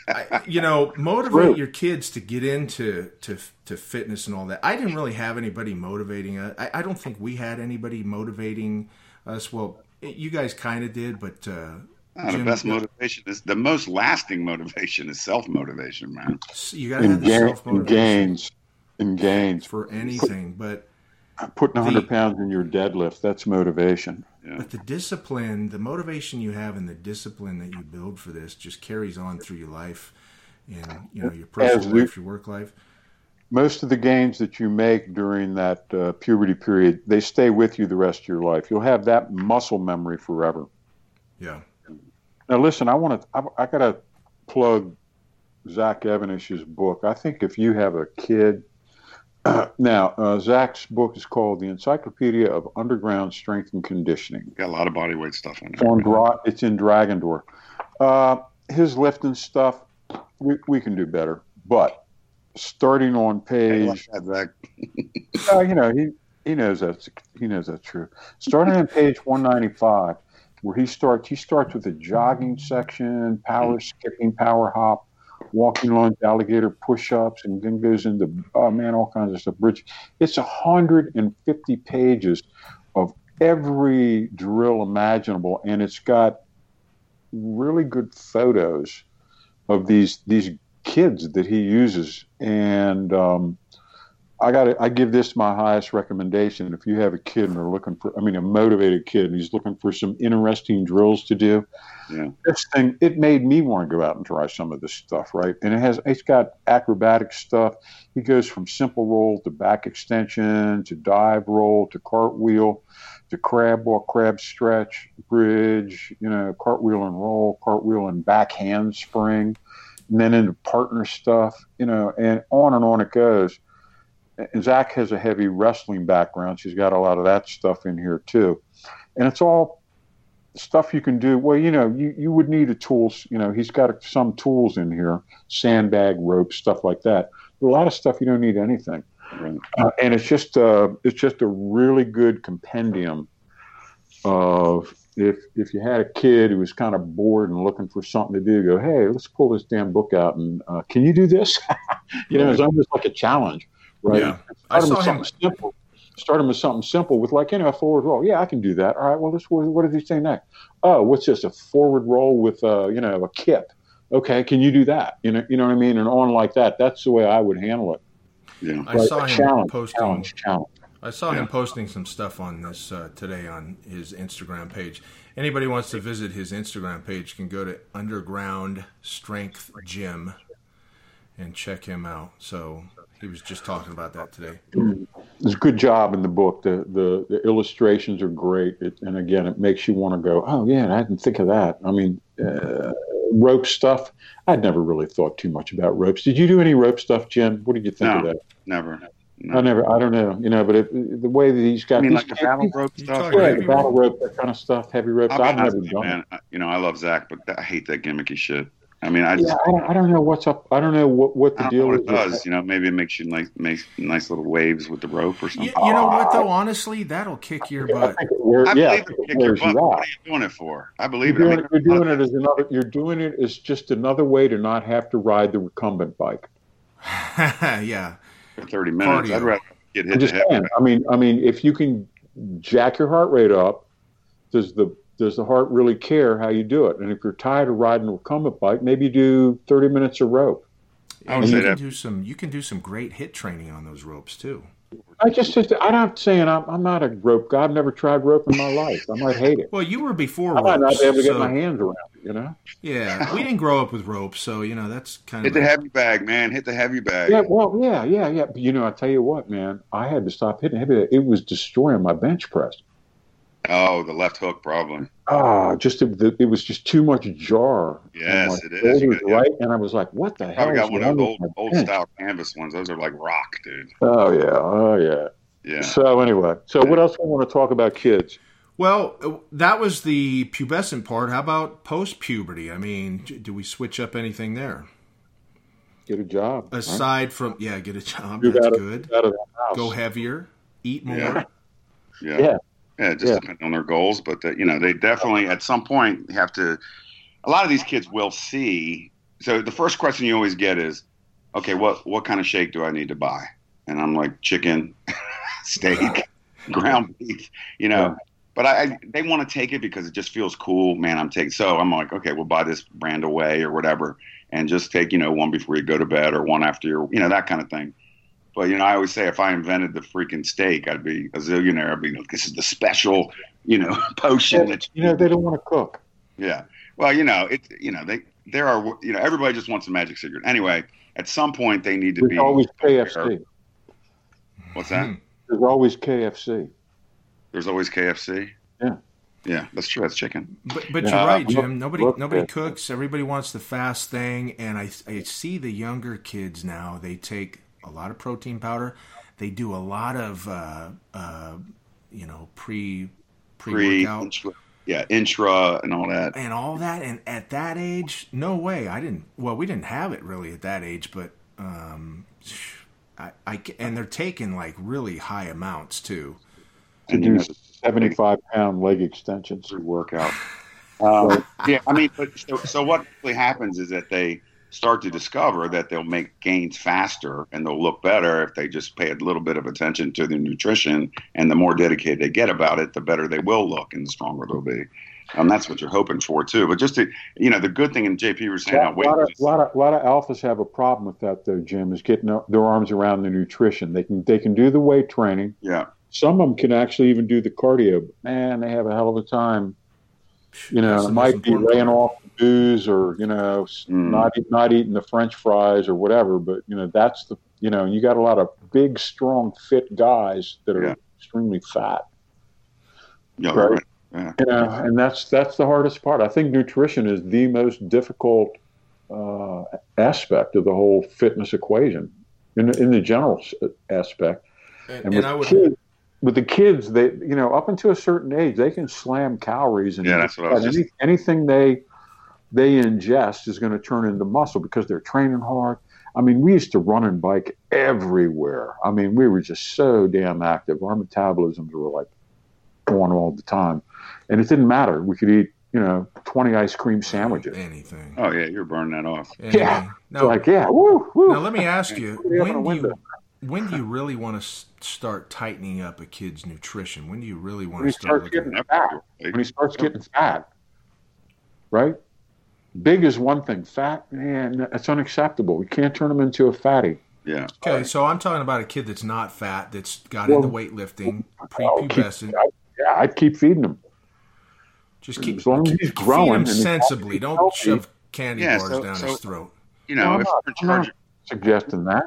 I, you know, motivate your kids to get into to to fitness and all that. I didn't really have anybody motivating us. I, I don't think we had anybody motivating us. Well, you guys kind of did, but uh, Oh, the best motivation is the most lasting motivation is self motivation, man. You got to have self motivation. Gains, in gains for anything, but putting hundred pounds in your deadlift that's motivation. Yeah. But the discipline, the motivation you have, and the discipline that you build for this just carries on through your life, and you know your personal life, your work life. Most of the gains that you make during that uh, puberty period, they stay with you the rest of your life. You'll have that muscle memory forever. Yeah. Now, listen, I want to. I, I got to plug Zach Even-Esh's book. I think if you have a kid, now uh, Zach's book is called "The Encyclopedia of Underground Strength and Conditioning." Got a lot of body weight stuff in it. Dra- it's in Dragon Door. Uh, his lifting stuff, we, we can do better, but starting on page, Zach. uh, you know he he knows that's he knows that's true. Starting on page one ninety five where he starts. He starts with a jogging section, power skipping, power hop, walking lunge, alligator push-ups, and then goes into oh man, all kinds of stuff. Bridge. It's 150 pages of every drill imaginable, and it's got really good photos of these these kids that he uses, and um, I got I give this my highest recommendation. If you have a kid and are looking for, I mean, a motivated kid, and he's looking for some interesting drills to do. Yeah. This thing it made me want to go out and try some of this stuff, right? And it has it's got acrobatic stuff. He goes from simple roll to back extension to dive roll to cartwheel to crab walk, crab stretch, bridge, you know, cartwheel and roll, cartwheel and back handspring, and then into partner stuff, you know, and on and on it goes and Zach has a heavy wrestling background. She's got a lot of that stuff in here too, and it's all stuff you can do. Well, you know, you, you would need a tools. You know, he's got some tools in here, sandbag, rope, stuff like that. But a lot of stuff you don't need anything, uh, and it's just uh, it's just a really good compendium of if if you had a kid who was kind of bored and looking for something to do, go, hey, let's pull this damn book out and uh, can you do this? you know, it's almost like a challenge, right? Yeah. I Start 'em saw with him. something simple. Start them with something simple with like you know a forward roll. Yeah, I can do that. All right. Well, this what, what does he say next? Oh, what's this? A forward roll with uh, you know a kip. Okay, can you do that? You know, you know what I mean, and on like that. That's the way I would handle it. Yeah. I Right, saw him challenge, posting. challenge, challenge. I saw Yeah. him posting some stuff on this uh, today on his Instagram page. Anybody wants to visit his Instagram page can go to Underground Strength Gym and check him out. So he was just talking about that today. There's a good job in the book. The the, the illustrations are great, it, and again, it makes you want to go, oh yeah, I didn't think of that. I mean, uh, rope stuff. I'd never really thought too much about ropes. Did you do any rope stuff, Jim? What did you think of that? Never. No. I never. I don't know. You know, but it, the way that he's got I mean, these like the battle rope You stuff. talking yeah, heavy the battle rope? rope, that kind of stuff, heavy ropes. I'll be I've never honest with you, done. man. I- You know, I love Zach, but I hate that gimmicky shit. I mean, I just Yeah, I don't, I don't know what's up. I don't know what, what the I don't know deal what is. it with does. You know, maybe it makes you nice, makes nice little waves with the rope or something. you know what though? Honestly, that'll kick your that. I butt. think it wears, I yeah, believe it. it Kick your butt. You what are you doing it for? I You're believe it. I mean, you're doing it as another. You're doing it as just another way to not have to ride the recumbent bike. yeah. for 30 minutes. Cardio. I'd rather get hit I'm to just head. saying. I mean, I mean, if you can jack your heart rate up, does the does the heart really care how you do it? And if you're tired of riding a recumbent bike, maybe do 30 minutes of rope. I would And say you can do some. You can do some great HIIT training on those ropes too. I just, just I'm not saying I'm, I'm not a rope guy. I've never tried rope in my life. I might hate it. Well, you were before I might not ropes, be able to get my hands around it. You know? Yeah, we didn't grow up with ropes, so you know that's kind Hit of hit the heavy bag, man. Hit the heavy bag. Yeah. Well, yeah, yeah, yeah. But you know, I tell you what, man, I had to stop hitting heavy. It was destroying my bench press. Oh, the left hook problem. Ah, just it, it was just too much jar. Yes, it is. You shoulders, got- yeah. right? And I was like, "What the hell?" Probably is got one of those old, old bench? style canvas ones. Those are like rock, dude. Oh yeah, oh yeah. Yeah. So anyway, so what else do we want to talk about kids? Well, uh, that was the pubescent part. How about post puberty? I mean, do we switch up anything there? Get a job. right? Aside from yeah, get a job. Move That's out of- good. Out of the house. Go heavier. Eat more. Yeah. Yeah. Yeah. Yeah, it just Yeah. depends on their goals, but uh, you know they definitely at some point have to. A lot of these kids will see. So the first question you always get is, okay, what what kind of shake do I need to buy? And I'm like chicken, steak, ground beef, you know. Yeah. But I, I they want to take it because it just feels cool, man. I'm taking so I'm like, okay, we'll buy this brand away or whatever, and just take you know one before you go to bed or one after your you know that kind of thing. But you know, I always say if I invented the freaking steak, I'd be a zillionaire. I'd be like, this is the special, you know, potion that You know, they don't want to cook. yeah. Well, you know, it. You know, they there are. You know, everybody just wants a magic secret. Anyway, at some point they need to There's be. always KFC. What's that? Hmm. There's always KFC. There's always KFC. Yeah. Yeah, that's true. That's chicken. But, but Yeah, you're right, Jim. Nobody look nobody cooks. Everybody wants the fast thing, and I I see the younger kids now. They take a lot of protein powder. They do a lot of uh, uh, you know pre pre Pre, workout intra, yeah, intra and all that. and all that. And at that age, no way. I didn't. Well, we didn't have it really at that age, but um, I, I ca- and they're taking like really high amounts too. To do 75 pound leg extensions. pre workout. Um, yeah, I mean, but so, so what really happens is that they start to discover that they'll make gains faster and they'll look better if they just pay a little bit of attention to their nutrition. And the more dedicated they get about it, the better they will look and the stronger they'll be. Um, that's what you're hoping for too. But just to, you know, the good thing, and JP was A saying, lot, lot, of, is- lot, of, lot of alphas have a problem with that, though, Jim, is getting their arms around the nutrition. They can they can do the weight training. yeah, Some of them can actually even do the cardio. But man, they have a hell of a time. You know, That's it might be important laying off the booze or you know Mm. not not eating the French fries or whatever. But you know, that's the you know, you got a lot of big, strong, fit guys that are Yeah. extremely fat. yeah, Right. right. Yeah. You know, and that's that's the hardest part. I think nutrition is the most difficult uh, aspect of the whole fitness equation in in the general aspect. And, And, and with I would kids, with the kids, they you know up until a certain age, they can slam calories and Yeah, that's what I was any, just- anything they they ingest is going to turn into muscle because they're training hard. I mean, we used to run and bike everywhere. I mean, we were just so damn active. Our metabolisms were like on all the time. and it didn't matter. We could eat, you know, twenty ice cream sandwiches. Anything. Oh yeah, you're burning that off. Anything. Yeah. Now, like, yeah, woo, woo. now let me ask you: Put it up in a when do you when do you really want to start tightening up a kid's nutrition? When do you really want When to start looking? getting fat, when he starts getting fat, right? Big is one thing. Fat, man, that's unacceptable. We can't turn him into a fatty. Yeah. Okay, so I'm talking about a kid that's not fat, that's got Well, into weightlifting, I'll keep- prepubescent. I- yeah, I'd keep feeding him. Just keep, as long as keep he's feed growing him sensibly. Don't healthy. shove candy Yeah, bars so- down so- his throat. You know, No, if I'm you're not- in I'm charge, not suggesting that.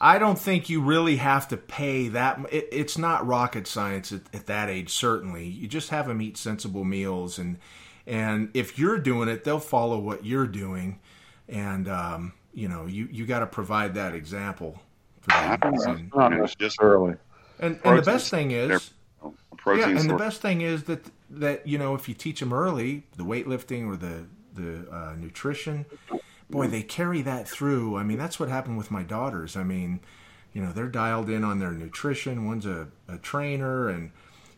I don't think you really have to pay that. It, it's not rocket science at, at that age. Certainly, you just have them eat sensible meals, and and if you're doing it, they'll follow what you're doing, and um, you know you you got to provide that example for them. And, Not just- necessarily. and, and the best thing is, protein yeah, and the best thing is that that you know if you teach them early the weightlifting or the the uh, nutrition, boy, they carry that through. I mean, that's what happened with my daughters. I mean, you know, they're dialed in on their nutrition. One's a, a trainer and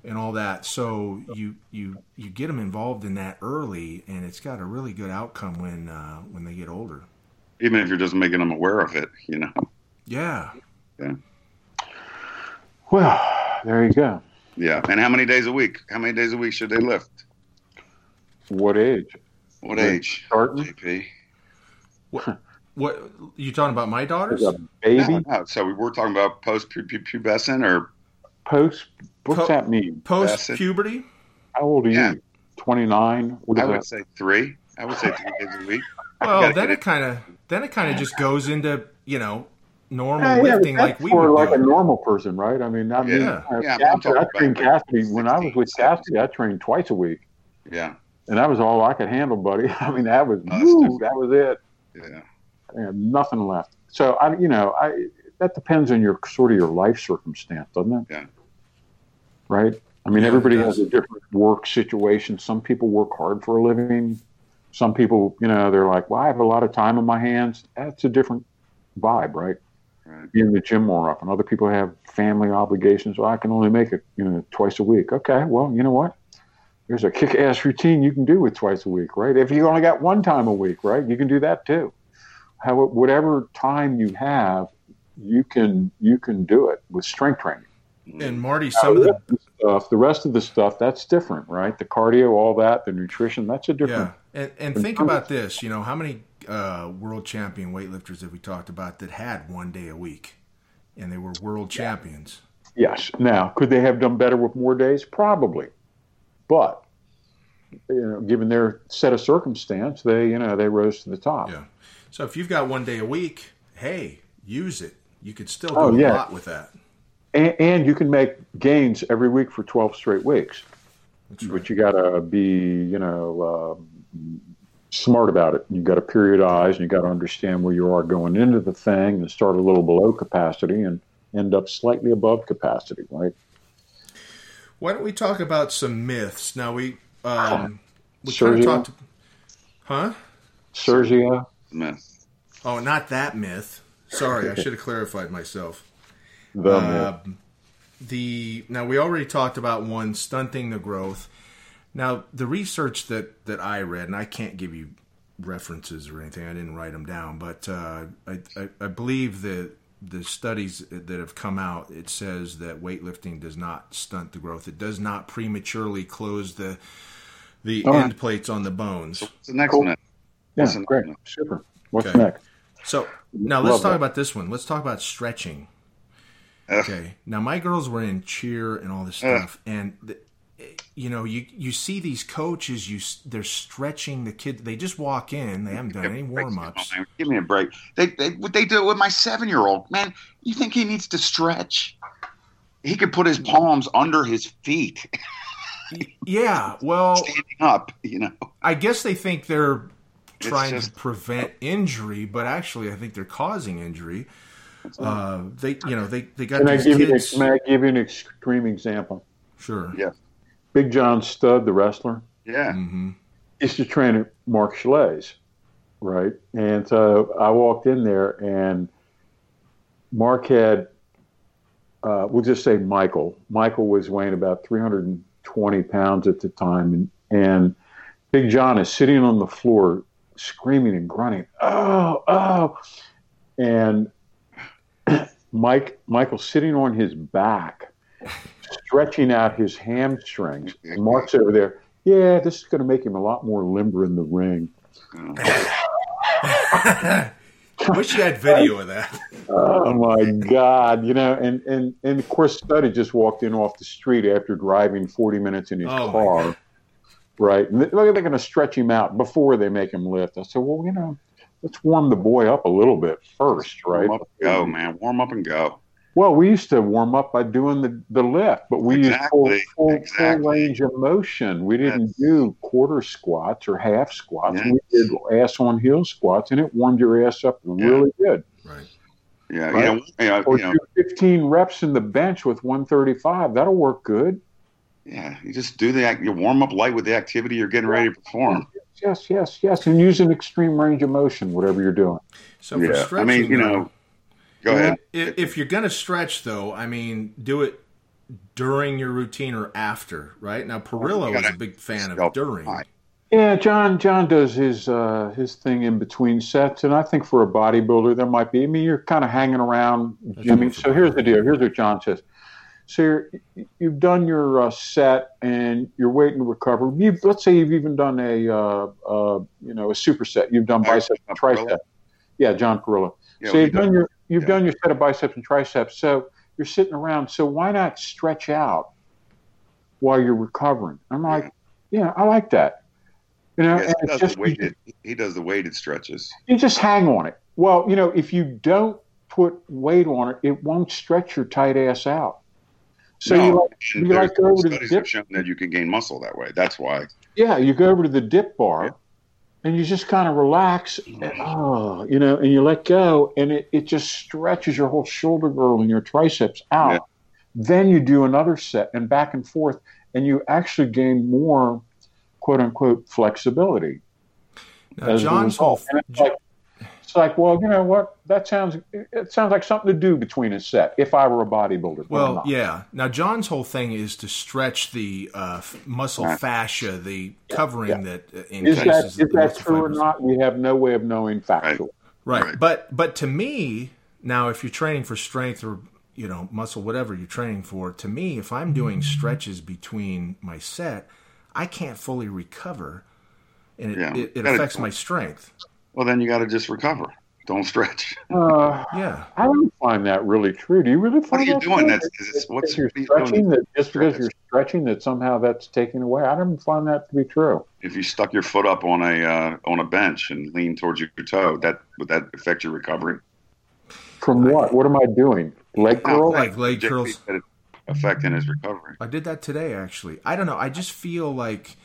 and all that. So you you you get them involved in that early, and it's got a really good outcome when uh, when they get older. Even if you're just making them aware of it, you know. Yeah. Yeah. Well, there you go. Yeah. And how many days a week? How many days a week should they lift? What age? What Yeah, age? starting. JP. What you talking about? My daughters? A baby, No, no. So we were talking about post pubescent or post. What's Po- that mean? Post puberty? How old are Yeah. you? Twenty nine. I is would that? say three. I would say three days a week. Well, then it kind of then it kind of just goes into you know normal Yeah, yeah, lifting like we for would like a normal person, right? I mean, I mean, Yeah. uh, Yeah, I'm Cassidy, I trained about like Cassidy when I was with 16, Cassidy. I trained twice a week, Yeah. and that was all I could handle, buddy. I mean, that was that's woo, that was it. Yeah. I had nothing left. So I, you know, I that depends on your sort of your life circumstance, doesn't it? Yeah. Right. I mean, Yeah, everybody has a different work situation. Some people work hard for a living. Some people, you know, they're like, "Well, I have a lot of time on my hands." That's a different vibe, right? Right. Be in the gym more often. Other people have family obligations. Well, I can only make it, you know, twice a week. Okay, well, you know what? There's a kick-ass routine you can do with twice a week, right? If you only got one time a week, right, you can do that too. How whatever time you have, you can you can do it with strength training. Mm. And Marty, some of the The stuff, the rest of the stuff, that's different, right? The cardio, all that, the nutrition, that's a different. yeah, and and think about this. You know, how many uh, world champion weightlifters have we talked about that had one day a week, and they were world champions? Yes. Now, could they have done better with more days? Probably, but you know, given their set of circumstance, they you know they rose to the top. Yeah. So if you've got one day a week, hey, use it. You could still do Oh, a yeah. lot with that. And, and you can make gains every week for twelve straight weeks. That's right. But you got to be you know uh, smart about it. You got to periodize, and you got to understand where you are going into the thing, and start a little below capacity and end up slightly above capacity, right? Why don't we talk about some myths? Now we um, we kind of talked, huh? Sergio, Myth. Oh, not that myth. Sorry, I should have clarified myself. The Um, the now we already talked about one stunting the growth. Now the research that that I read, and I can't give you references or anything. I didn't write them down, but uh, I, I, I believe the the studies that have come out it says that weightlifting does not stunt the growth. It does not prematurely close the the All right. end plates on the bones. What's the next Cool. myth? yeah, Listen, great, super. What's Okay. next? So now let's Love talk that. about this one. Let's talk about stretching. Ugh. Okay. Now my girls were in cheer and all this Ugh. stuff, and the, you know, you you see these coaches, you they're stretching the kid. They just walk in, they haven't done any warm ups. Give me a break. They, they what they do it with my seven year old man. You think he needs to stretch? He could put his palms under his feet, Yeah. Well, standing up. You know. I guess they think they're trying just- to prevent injury, but actually, I think they're causing injury. Uh, they, you know, they they got Can I give you? kids. An, can I give you an extreme example? Sure. Yeah. Big John Studd, the wrestler, Yeah. hmm used to train at Mark Schley's, right? And so I walked in there, and Mark had, uh, we'll just say Michael. Michael was weighing about 320 pounds at the time. And, and Big John is sitting on the floor screaming and grunting, oh, oh. And Mike, Michael sitting on his back, stretching out his hamstrings. And Mark's over there, yeah, this is going to make him a lot more limber in the ring. I Wish you had video of that. Oh my God! You know, and and and of course, Study just walked in off the street after driving forty minutes in his Oh, car, right? And they- they're going to stretch him out before they make him lift. I said, well, you know, let's warm the boy up a little bit first, right? Warm up and go, man. Warm up and go. Well, we used to warm up by doing the, the lift, but we used full, full, exactly. full range of motion. We didn't Yes. do quarter squats or half squats. Yeah. We did ass on heel squats, and it warmed your ass up really good. Right. Yeah, Right. you know, you know, Or you know, do 15 reps in the bench with 135. That'll work good. Yeah. You just do the act. You warm up light with the activity you're getting ready to perform. Yes, yes, yes. And use an extreme range of motion, whatever you're doing. So for Yeah, I mean, you know, go ahead. if, if you're going to stretch, though, I mean, do it during your routine or after, right? Now, Parrillo You was a big fan of during. high. Yeah, John. John does his uh, his thing in between sets, and I think for a bodybuilder, there might be. I mean, you're kind of hanging around, I mean, So here's the deal. Here's what John says. So you're, you've done your uh, set, and you're waiting to recover. You let's say you've even done a uh, uh, you know a superset. You've done biceps and John Parrillo? tricep. Yeah, John Parrillo. Yeah, so you've don't- done your you've yeah. done your set of biceps and triceps. So you're sitting around. So why not stretch out while you're recovering? I'm like, yeah, I like that. You know, Yes, he does just weighted. He does the weighted stretches. you just hang on it. Well, you know, if you don't put weight on it, it won't stretch your tight ass out. So No, you like, you like go over to the dip. have shown that you can gain muscle that way. That's why. Yeah, you go over to the dip bar, and you just kind of relax. And, mm-hmm. oh, you know, and you let go, and it, it just stretches your whole shoulder girdle and your triceps out. Yeah. Then you do another set and back and forth, and you actually gain more, quote unquote, flexibility. Now, John's whole result. Like, it's like, well, you know what? That sounds it sounds like something to do between a set. If I were a bodybuilder, Well, not. yeah. Now, John's whole thing is to stretch the uh, muscle Yeah. fascia, the covering that uh, Is that encases is the that muscle true or not? We have no way of knowing factual. Right. Right. But but to me, now if you're training for strength or you know muscle, whatever you're training for, to me, if I'm doing stretches between my set, I can't fully recover, and it, Yeah. it, it affects my strength. Well, then you got to just recover. Don't stretch. Uh, Yeah. I don't find that really true. Do you really find? What are you that doing? true? That's is, what's If you're what are you stretching doing? that just because Stretch. you're stretching that somehow that's taken away. I don't find that to be true. If you stuck your foot up on a uh, on a bench and lean towards your toe, that would that affect your recovery? From what? What am I doing? Leg curl? Like leg Jake curls. said it affecting his recovery. I did that today, actually. I don't know. I just feel like,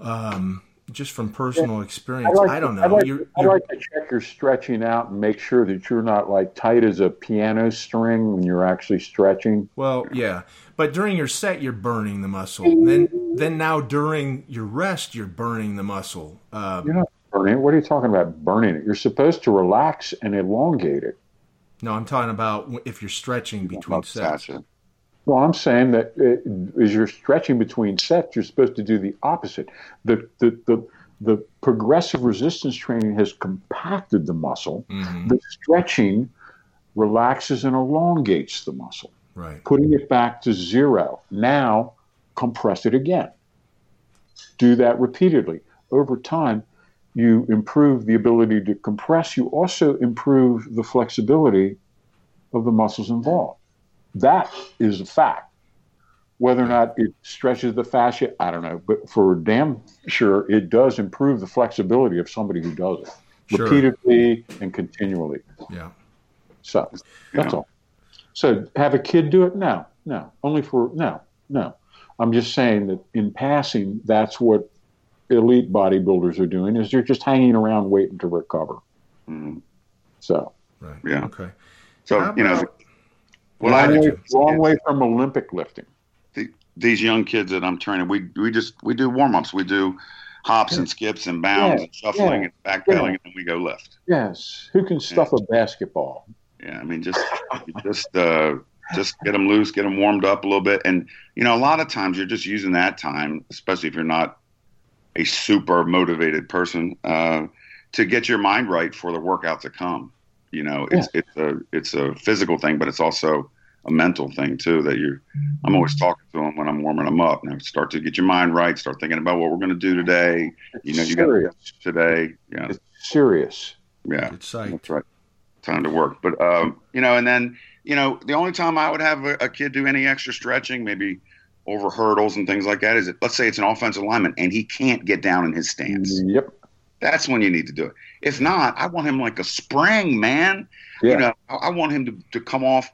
um, just from personal experience, I, don't know. I like, you're, you're- like to check your stretching out and make sure that you're not like tight as a piano string when you're actually stretching. Well, yeah, but during your set, you're burning the muscle. Then, then now during your rest, you're burning the muscle. Uh, You're not burning it. What are you talking about burning it? You're supposed to relax and elongate it. no, I'm talking about if you're stretching between sets. Well, I'm saying that uh, as you're stretching between sets, you're supposed to do the opposite. The the the, the progressive resistance training has compacted the muscle. Mhm, The stretching relaxes and elongates the muscle. right. putting it back to zero. Now, compress it again. Do that repeatedly. Over time, you improve the ability to compress. You also improve the flexibility of the muscles involved. That is a fact. Whether or not it stretches the fascia, I don't know. But for damn sure, it does improve the flexibility of somebody who does it Sure. repeatedly and continually. Yeah. So that's all. So have a kid do it? No, no. Only for no, no. I'm just saying that in passing, that's what elite bodybuilders are doing is they're just hanging around waiting to recover. Mhm. So Right. Yeah. Okay. So How you know, about- what I wrong, do way, wrong way from Olympic lifting. these young kids that I'm training, we we just we do warm ups. We do hops and skips and bounds Yeah, and shuffling yeah, and backpedaling, yeah. and then we go lift. Yes. Who can stuff a basketball? Yeah, I mean just just uh, just get them loose, get them warmed up a little bit, and you know, a lot of times you're just using that time, especially if you're not a super motivated person, uh, to get your mind right for the workout to come. You know, it's yeah. it's a it's a physical thing, but it's also a mental thing too. That you, I'm always talking to them when I'm warming them up. Now start to get your mind right. Start thinking about what we're going to do today. It's you know, you serious. got today. Yeah, it's serious. Yeah, Good sight. that's right. Time to work, but um, you know, and then you know, the only time I would have a, a kid do any extra stretching, maybe over hurdles and things like that, is it, let's say it's an offensive lineman and he can't get down in his stance. Yep. That's when you need to do it. If not, I want him like a spring, man. Yeah. You know, I, I want him to, to come off,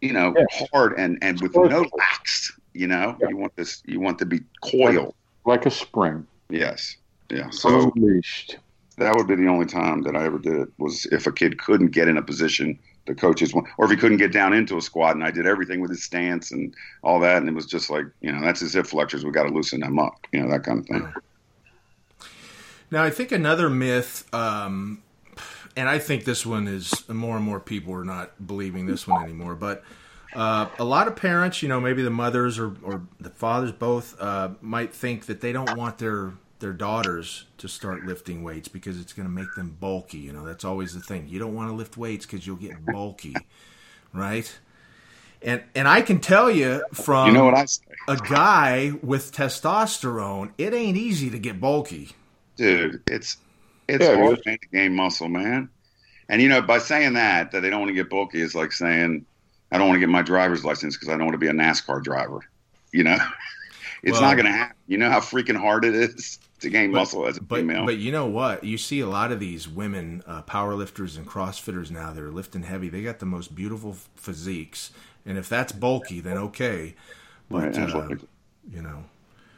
you know, Yeah. hard and, and with no lax. You know, Yeah. you want this, you want to be coiled. Like a spring. Yes. Yeah. So Unleashed. that would be the only time that I ever did it was if a kid couldn't get in a position the coaches want, or if he couldn't get down into a squat and I did everything with his stance and all that. And it was just like, you know, that's his hip flexors. We got to loosen them up, you know, that kind of thing. Now, I think another myth, um, and I think this one is more and more people are not believing this one anymore, but uh, a lot of parents, you know, maybe the mothers or, or the fathers both, uh, might think that they don't want their their daughters to start lifting weights because it's going to make them bulky. You know, that's always the thing. You don't want to lift weights because you'll get bulky, right? And and I can tell you from You know what I say? a guy with testosterone, it ain't easy to get bulky. Dude, it's it's Yeah, hard to gain muscle, man. And you know, by saying that, that they don't want to get bulky is like saying, I don't want to get my driver's license because I don't want to be a NASCAR driver. You know, it's Well- not going to happen. You know how freaking hard it is to gain But- muscle as a But female. but you know what? You see a lot of these women uh, power lifters and CrossFitters now. They're lifting heavy. They got the most beautiful physiques, and if that's bulky, then okay. But Right, uh, you know,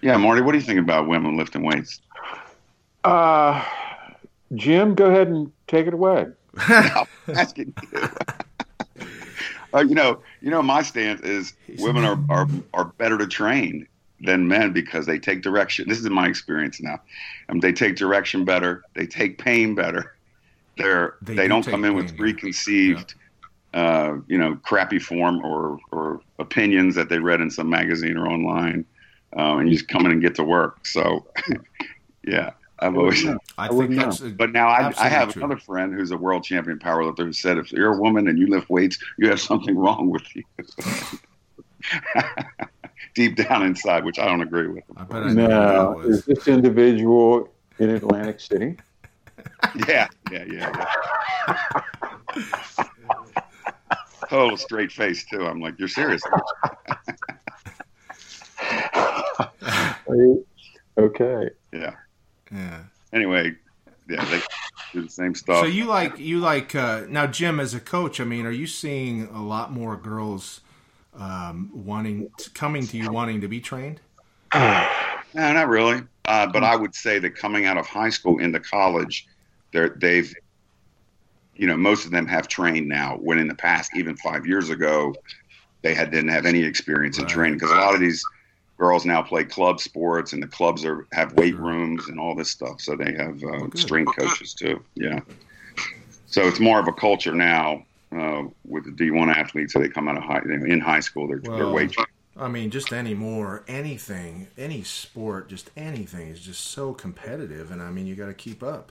yeah, Marty, what do you think about women lifting weights? Uh, Jim, go ahead and take it away. I'm asking you. uh, you know, you know, my stance is women are, are are better to train than men because they take direction. This is my experience now. Um, they take direction better. They take pain better. They're They they, do don't come in pain, with yeah. preconceived, uh, you know, crappy form or or opinions that they read in some magazine or online, uh, and you just come in and get to work. So, yeah, I've always. I I think wouldn't that's. A, But now I, I have true. another friend who's a world champion powerlifter who said if you're a woman and you lift weights, you have something wrong with you. Deep down inside, which I don't agree with. I bet I know Now, is this individual in Atlantic City? Yeah, yeah, yeah. yeah. Total straight face too. I'm like, you're serious? Okay. Yeah. Yeah. Anyway, yeah, they do the same stuff. So you like you like uh, now, Jim, as a coach. I mean, are you seeing a lot more girls um, wanting coming to you wanting to be trained? No, not really. Uh, but I would say that coming out of high school into college, they're, they've, you know, most of them have trained now. When in the past, even five years ago, they had didn't have any experience in training because a lot of these girls now play club sports and the clubs are have weight rooms and all this stuff. So they have uh, Oh, strength coaches too. Yeah. So it's more of a culture now uh, with the D1 athletes. So they come out of high in high school. They're, they're Well, weight. I mean, just any more, anything, any sport, just anything is just so competitive, and I mean, you got to keep up.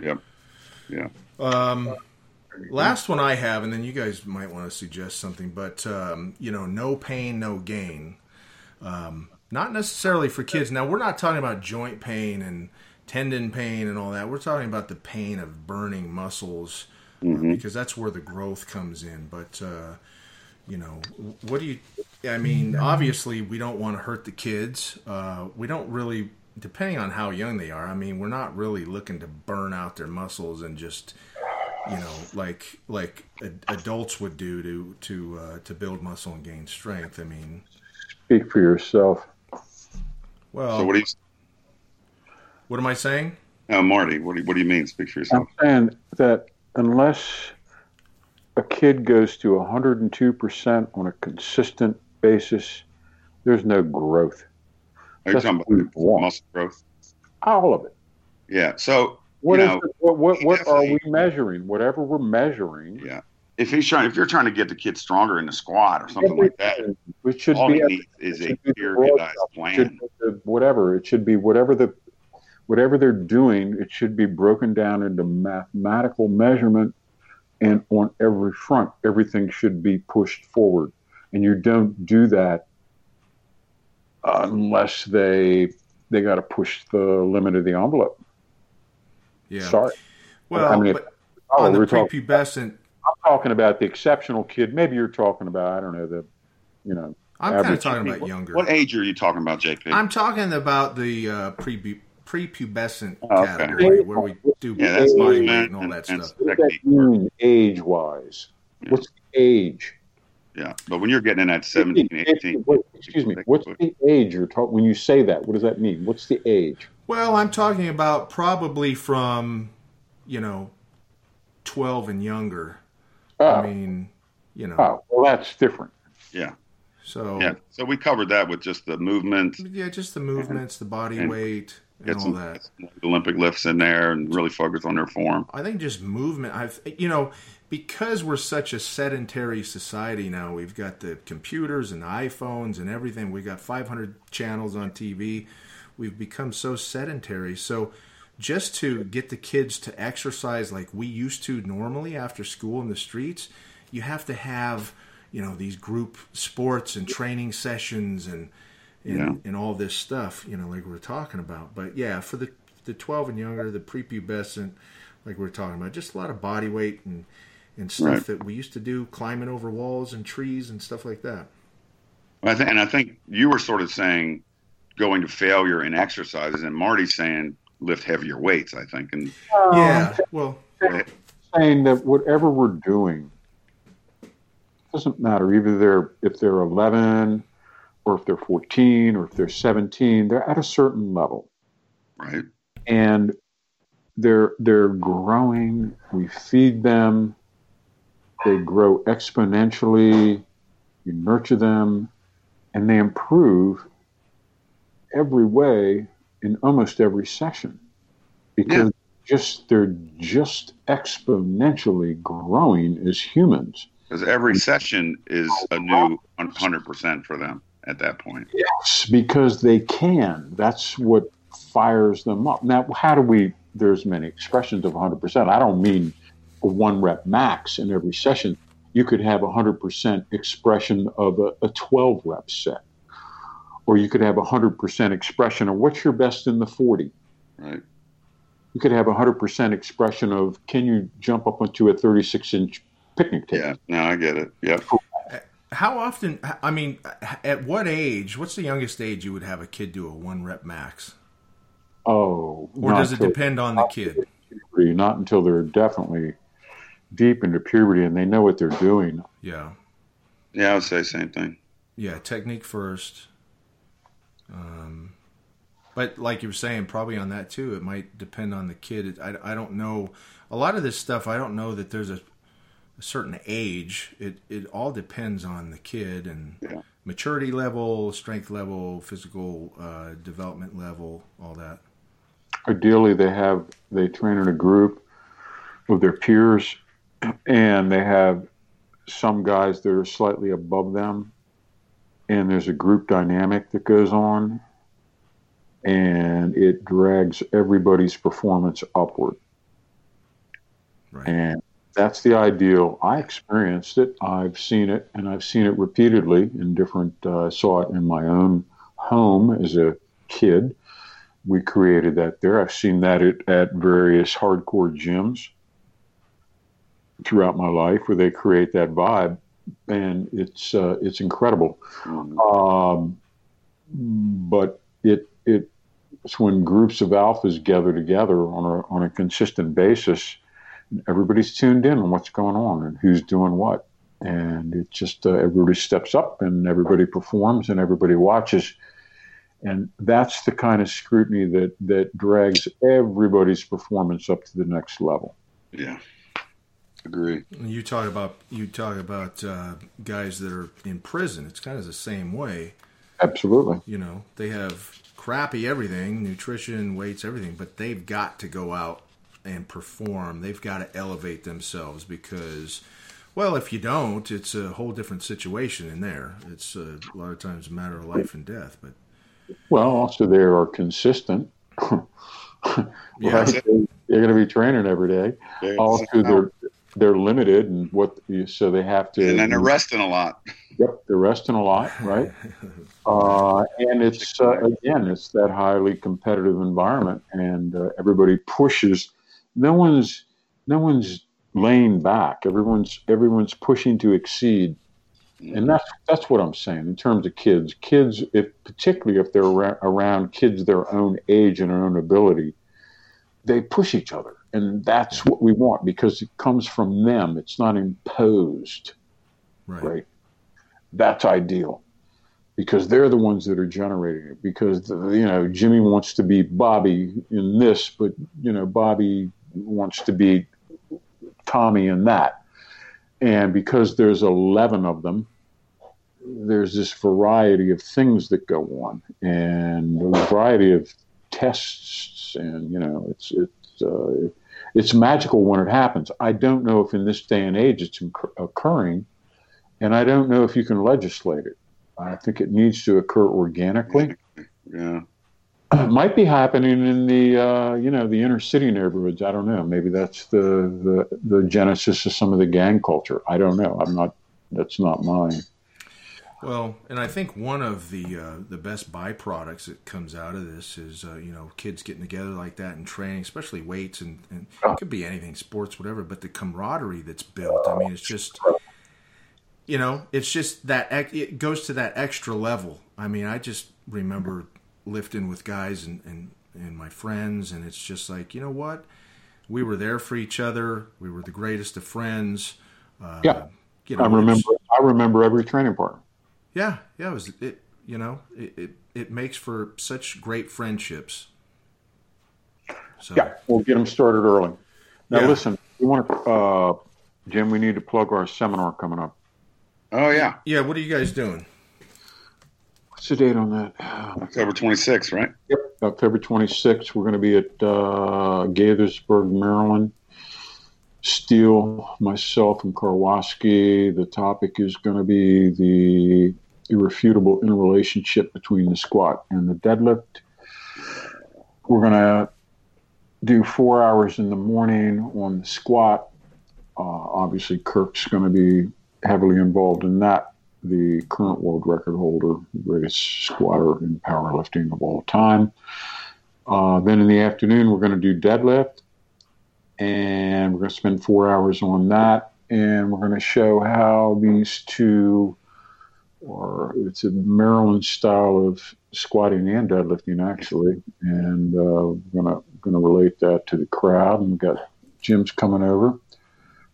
Yep. Yeah. Um, last one I have, and then you guys might want to suggest something, but um, you know, no pain, no gain. Um, not necessarily for kids. Now, we're not talking about joint pain and tendon pain and all that. We're talking about the pain of burning muscles uh, Mhm. because that's where the growth comes in. But uh, you know, what do you? I mean, obviously, we don't want to hurt the kids. Uh, we don't really, depending on how young they are. I mean, we're not really looking to burn out their muscles and just, you know, like like ad- adults would do to to uh, to build muscle and gain strength. I mean, Speak for yourself. well, So what do you? what am I saying? No, Marty. What do you, what do you mean? Speak for yourself. I'm saying that unless a kid goes to 102% on a consistent basis, there's no growth. Are you That's talking about muscle growth? All of it. Yeah. So What You is know, it- what what, what are we measuring? Whatever we're measuring, yeah, if he's trying, if you're trying to get the kid stronger in the squat or something like that, it should all be he needs is a periodized plan. whatever it should be, whatever the whatever they're doing, it should be broken down into mathematical measurement, and on every front, everything should be pushed forward. And you don't do that unless they they got to push the limit of the envelope. Yeah. Sorry. Well, I mean, but if, oh, on the prepubescent I'm talking about the exceptional kid. Maybe you're talking about I don't know the, you know. I'm kind of talking about younger. What age are you talking about, JP? I'm talking about the uh, pre prepubescent oh, okay. category where we do yeah, that's body weight and all that and stuff. What that age wise? Yeah. What's the age? Yeah, but when you're getting in at 17, 18. What, excuse me, what's the age you're talking when you say that? What does that mean? What's the age? Well, I'm talking about probably from, you know, 12 and younger. Oh. I mean, you know. Oh, well, that's different. Yeah. So yeah, so we covered that with just the movement. Yeah, just the movements, the body and weight, and all some, that. Olympic lifts in there, and really focus on their form. I think just movement. I've you know because we're such a sedentary society now. We've got the computers and the iPhones and everything. We got 500 channels on TV. We've become so sedentary. So just to get the kids to exercise like we used to normally after school in the streets, you have to have you know these group sports and training sessions and and, yeah. and all this stuff you know like we are talking about. But yeah, for the the 12 and younger, the prepubescent, like we are talking about, just a lot of body weight and and stuff right. that we used to do, climbing over walls and trees and stuff like that. I think, and I think you were sort of saying going to failure in exercises, and Marty's saying lift heavier weights. I think, and oh. yeah, well, saying that whatever we're doing doesn't matter. Either they're if they're 11, or if they're 14, or if they're 17, they're at a certain level, right? And they're they're growing. We feed them. They grow exponentially. You nurture them, and they improve every way in almost every session because yeah. just they're just exponentially growing as humans. Because every session is a new 100% for them at that point. Yes, because they can. That's what fires them up. Now, how do we? There's many expressions of 100%. I don't mean a one rep max in every session. You could have 100% expression of a, a 12 rep set or you could have a 100% expression of what's your best in the 40. Right. You could have a 100% expression of can you jump up onto a 36 inch picnic table? Yeah, no, I get it. Yeah. How often, I mean, at what age, what's the youngest age you would have a kid do a one rep max? Oh. Or does it depend on the kid? Puberty, not until they're definitely deep into puberty and they know what they're doing. Yeah. Yeah, I would say same thing. Yeah, technique first um, but like you were saying, probably on that too, it might depend on the kid. I, I don't know. A lot of this stuff, I don't know that there's a, a certain age. It it all depends on the kid and yeah. maturity level, strength level, physical uh, development level, all that. Ideally, they have they train in a group with their peers, and they have some guys that are slightly above them and there's a group dynamic that goes on and it drags everybody's performance upward. Right. And that's the ideal. I experienced it. I've seen it, and I've seen it repeatedly in different. Uh, saw it in my own home as a kid. We created that there. I've seen that at, at various hardcore gyms throughout my life, where they create that vibe and it's uh, it's incredible. Mm-hmm. Um, but it it it's when groups of alphas gather together on a on a consistent basis. Everybody's tuned in on what's going on and who's doing what, and it just uh, everybody steps up and everybody performs and everybody watches, and that's the kind of scrutiny that that drags everybody's performance up to the next level. Yeah. Agree. You talk about you talk about uh, guys that are in prison. It's kind of the same way. Absolutely. You know, they have crappy everything, nutrition, weights, everything, but they've got to go out and perform. They've got to elevate themselves because Well, if you don't, it's a whole different situation in there. It's uh, a lot of times a matter of life and death. But well, also they are consistent. yeah. Right? They're going to be training every day. They're, also, they're they're limited and what so they have to. And then they're resting a lot. Yep, they're resting a lot, right? uh, and it's uh, again, it's that highly competitive environment, and uh, everybody pushes. No one's no one's laying back. Everyone's everyone's pushing to exceed, and mm-hmm. that's that's what I'm saying in terms of kids. Kids, if particularly if they're around kids their own age and their own ability, they push each other, and that's what we want because it comes from them. It's not imposed, right? right? That's ideal because they're the ones that are generating it. Because you know Jimmy wants to be Bobby in this, but you know Bobby wants to be Tommy in that. And because there's 11 of them, there's this variety of things that go on and a variety of tests. And, you know, it's, it's, uh, it's magical when it happens. I don't know if in this day and age it's occurring, and I don't know if you can legislate it. I think it needs to occur organically. Yeah. It might be happening in the uh, you know the inner city neighborhoods. I don't know. Maybe that's the, the the genesis of some of the gang culture. I don't know. I'm not. That's not mine. Well, and I think one of the uh, the best byproducts that comes out of this is uh, you know kids getting together like that and training, especially weights and, and it could be anything, sports, whatever. But the camaraderie that's built. I mean, it's just you know, it's just that it goes to that extra level. I mean, I just remember lifting with guys and, and, and my friends, and it's just like, you know what? We were there for each other. We were the greatest of friends. Uh, yeah, you know, I remember. I remember every training partner. Yeah, yeah. It was it. You know, it it, it makes for such great friendships. So. Yeah, we'll get them started early. Now, yeah. listen, we want to, uh, Jim. We need to plug our seminar coming up. Oh yeah, yeah. What are you guys doing? What's the date on that? October 26th, right? Yep, October 26th. We're going to be at uh, Gaithersburg, Maryland. Steel, myself, and Karwoski. The topic is going to be the irrefutable interrelationship between the squat and the deadlift. We're going to do four hours in the morning on the squat. Uh, obviously, Kirk's going to be heavily involved in that the current world record holder, greatest squatter in powerlifting of all time. Uh, then in the afternoon, we're going to do deadlift, and we're going to spend four hours on that, and we're going to show how these two, or it's a Maryland style of squatting and deadlifting actually, and uh, we're going to going to relate that to the crowd. And we've got Jim's coming over,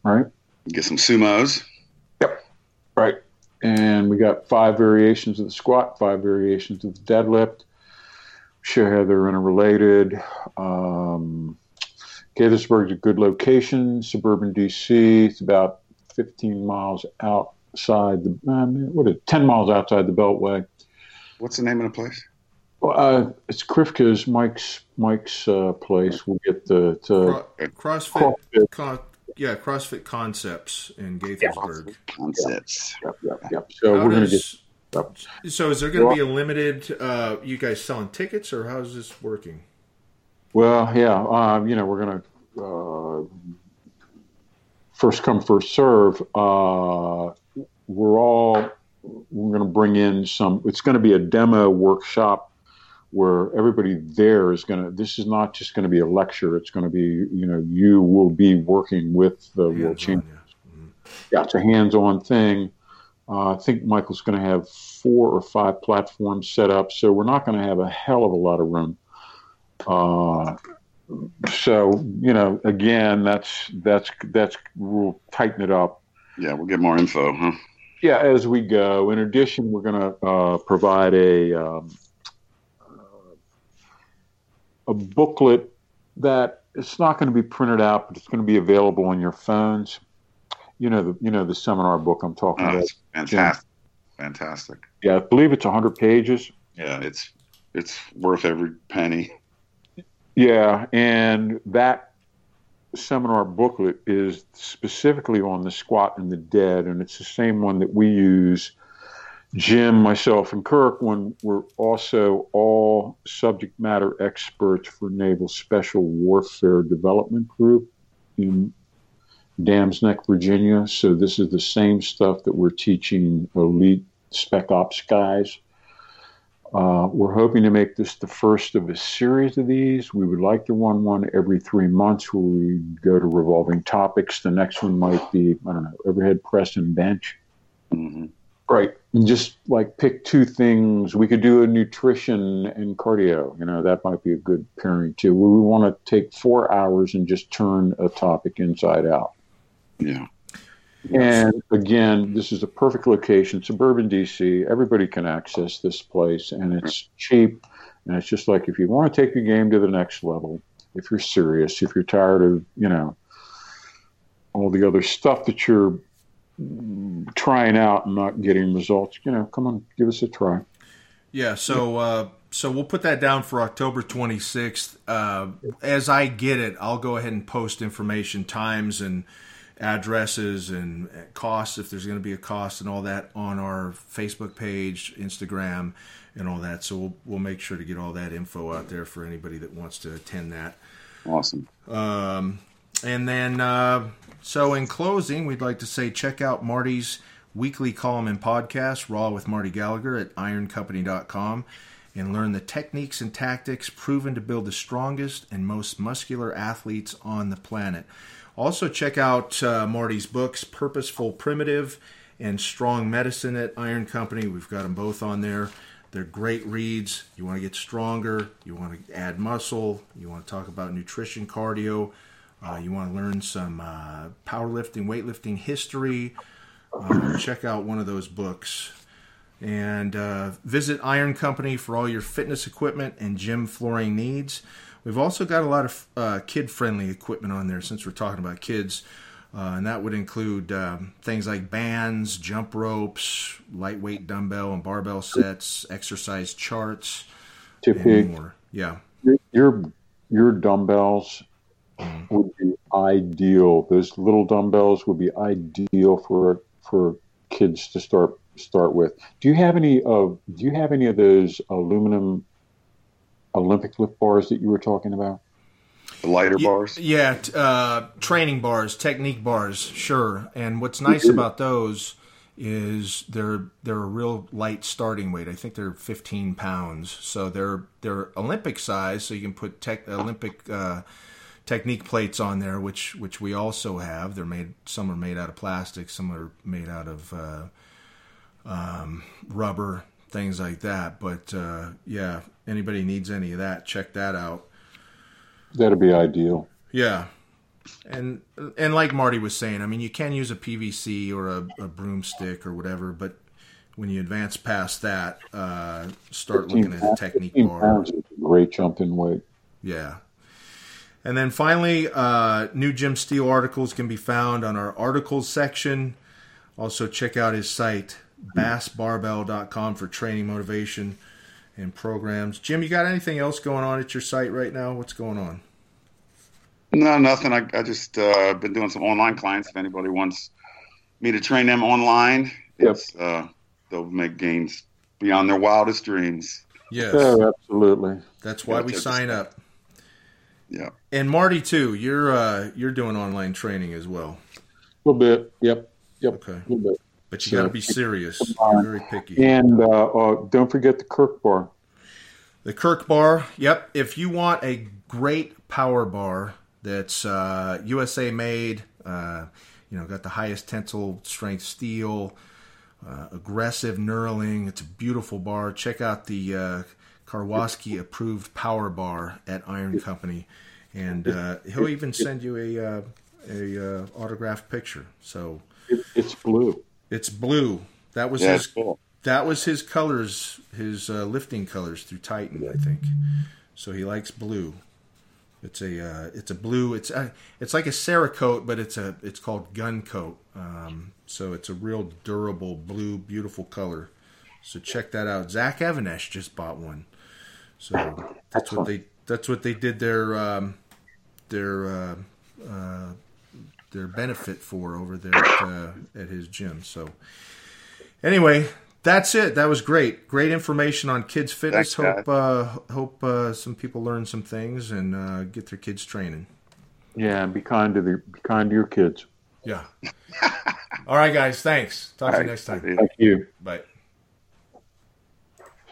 right? Get some sumos. Yep. Right and we got five variations of the squat, five variations of the deadlift. Show how they're interrelated. Um, Gaithersburg's a good location, suburban DC. It's about 15 miles outside the um, what is it, 10 miles outside the Beltway. What's the name of the place? Well, uh, it's Krivka's Mike's Mike's uh, place. We'll get the to, CrossFit, CrossFit yeah, CrossFit Concepts in Gaithersburg. Yeah, concepts. Yep, yep, yep. So How we're going to get. Yep. So is there going to be a limited? Uh, you guys selling tickets, or how's this working? Well, yeah, um, you know, we're going to uh, first come, first serve. We're all we're going to bring in some. It's going to be a demo workshop where everybody there is going to this is not just going to be a lecture it's going to be you know you will be working with the hands world champions yeah. Mm-hmm. yeah. it's a hands-on thing uh, i think michael's going to have four or five platforms set up so we're not going to have a hell of a lot of room uh, so you know again that's that's that's we'll tighten it up yeah we'll get more info huh yeah as we go in addition we're going to uh, provide a um, a booklet that it's not going to be printed out, but it's going to be available on your phones. You know the you know the seminar book I'm talking oh, about. Fantastic, yeah. fantastic. Yeah, I believe it's 100 pages. Yeah, it's it's worth every penny. Yeah, and that seminar booklet is specifically on the squat and the dead, and it's the same one that we use. Jim, myself, and Kirk, when we're also all subject matter experts for Naval Special Warfare Development Group in Dam Neck, Virginia. So this is the same stuff that we're teaching elite spec ops guys. Uh, we're hoping to make this the first of a series of these. We would like to run one every three months where we go to revolving topics. The next one might be, I don't know, overhead press and bench. Mm-hmm. Right. And just like pick two things. We could do a nutrition and cardio. You know, that might be a good pairing too. We want to take four hours and just turn a topic inside out. Yeah. And again, this is a perfect location, suburban DC. Everybody can access this place, and it's cheap. And it's just like if you want to take your game to the next level, if you're serious, if you're tired of you know all the other stuff that you're trying out and not getting results, you know, come on, give us a try. Yeah. So. Uh, so we'll put that down for October 26th. Uh, as I get it, I'll go ahead and post information, times, and addresses and costs if there's going to be a cost and all that on our Facebook page, Instagram, and all that. So we'll we'll make sure to get all that info out there for anybody that wants to attend that. Awesome. Um, and then, uh, so in closing, we'd like to say check out Marty's weekly column and podcast, Raw with Marty Gallagher, at ironcompany.com and learn the techniques and tactics proven to build the strongest and most muscular athletes on the planet. Also, check out uh, Marty's books, Purposeful Primitive and Strong Medicine at Iron Company. We've got them both on there. They're great reads. You want to get stronger, you want to add muscle, you want to talk about nutrition, cardio, uh, you want to learn some uh, powerlifting, weightlifting history. Uh, check out one of those books. And uh, visit Iron Company for all your fitness equipment and gym flooring needs. We've also got a lot of uh, kid friendly equipment on there since we're talking about kids. Uh, and that would include um, things like bands, jump ropes, lightweight dumbbell and barbell sets, exercise charts, and more. Yeah. Your your dumbbells mm. would be ideal. Those little dumbbells would be ideal for for kids to start start with. Do you have any of Do you have any of those aluminum Olympic lift bars that you were talking about? The lighter bars? Yeah, uh, training bars, technique bars, sure. And what's nice about those is they're they're a real light starting weight. I think they're 15 pounds, so they're they're Olympic size. So you can put tech, Olympic uh, technique plates on there, which which we also have. They're made. Some are made out of plastic. Some are made out of uh, um, rubber things like that. But uh, yeah, anybody needs any of that, check that out. That'd be ideal. Yeah, and and like Marty was saying, I mean, you can use a PVC or a, a broomstick or whatever, but when you advance past that, uh, start looking at a technique bar. great jump in weight. Yeah. And then finally, uh, new Jim Steel articles can be found on our articles section. Also, check out his site, basbarbell.com for training motivation and programs. Jim, you got anything else going on at your site right now? What's going on? No, nothing. I, I just uh, been doing some online clients. If anybody wants me to train them online, yep. Uh, they'll make gains beyond their wildest dreams. Yes, yeah, absolutely. That's why we sign up. Yeah, and Marty too. You're uh, you're doing online training as well. A little bit. Yep. Yep. Okay. A little bit. But you so, got to be serious. You're very picky. And uh, uh, don't forget the Kirk bar. The Kirk bar. Yep. If you want a great power bar that's uh, USA made, uh, you know, got the highest tensile strength steel, uh, aggressive knurling. It's a beautiful bar. Check out the uh, Karwoski approved power bar at Iron Company, and he'll even send you a a autographed picture. So it's blue. It's blue. That was yeah, his. Cool. That was his colors, his uh, lifting colors through Titan, I think. So he likes blue. It's a uh, it's a blue. It's a, uh, it's like a Cerakote, but it's a it's called gun coat. Um, so it's a real durable blue, beautiful color. So check that out. Zach Even-Esh just bought one. So that's what they that's what they did their um, their uh, uh, their benefit for over there at, uh, at his gym. So anyway, that's it. That was great. Great information on kids fitness. Thanks, hope uh, hope uh, some people learn some things and uh, get their kids training. Yeah, be kind to the be kind to your kids. Yeah. All right, guys. Thanks. Talk All to you next time. Thank you. Bye.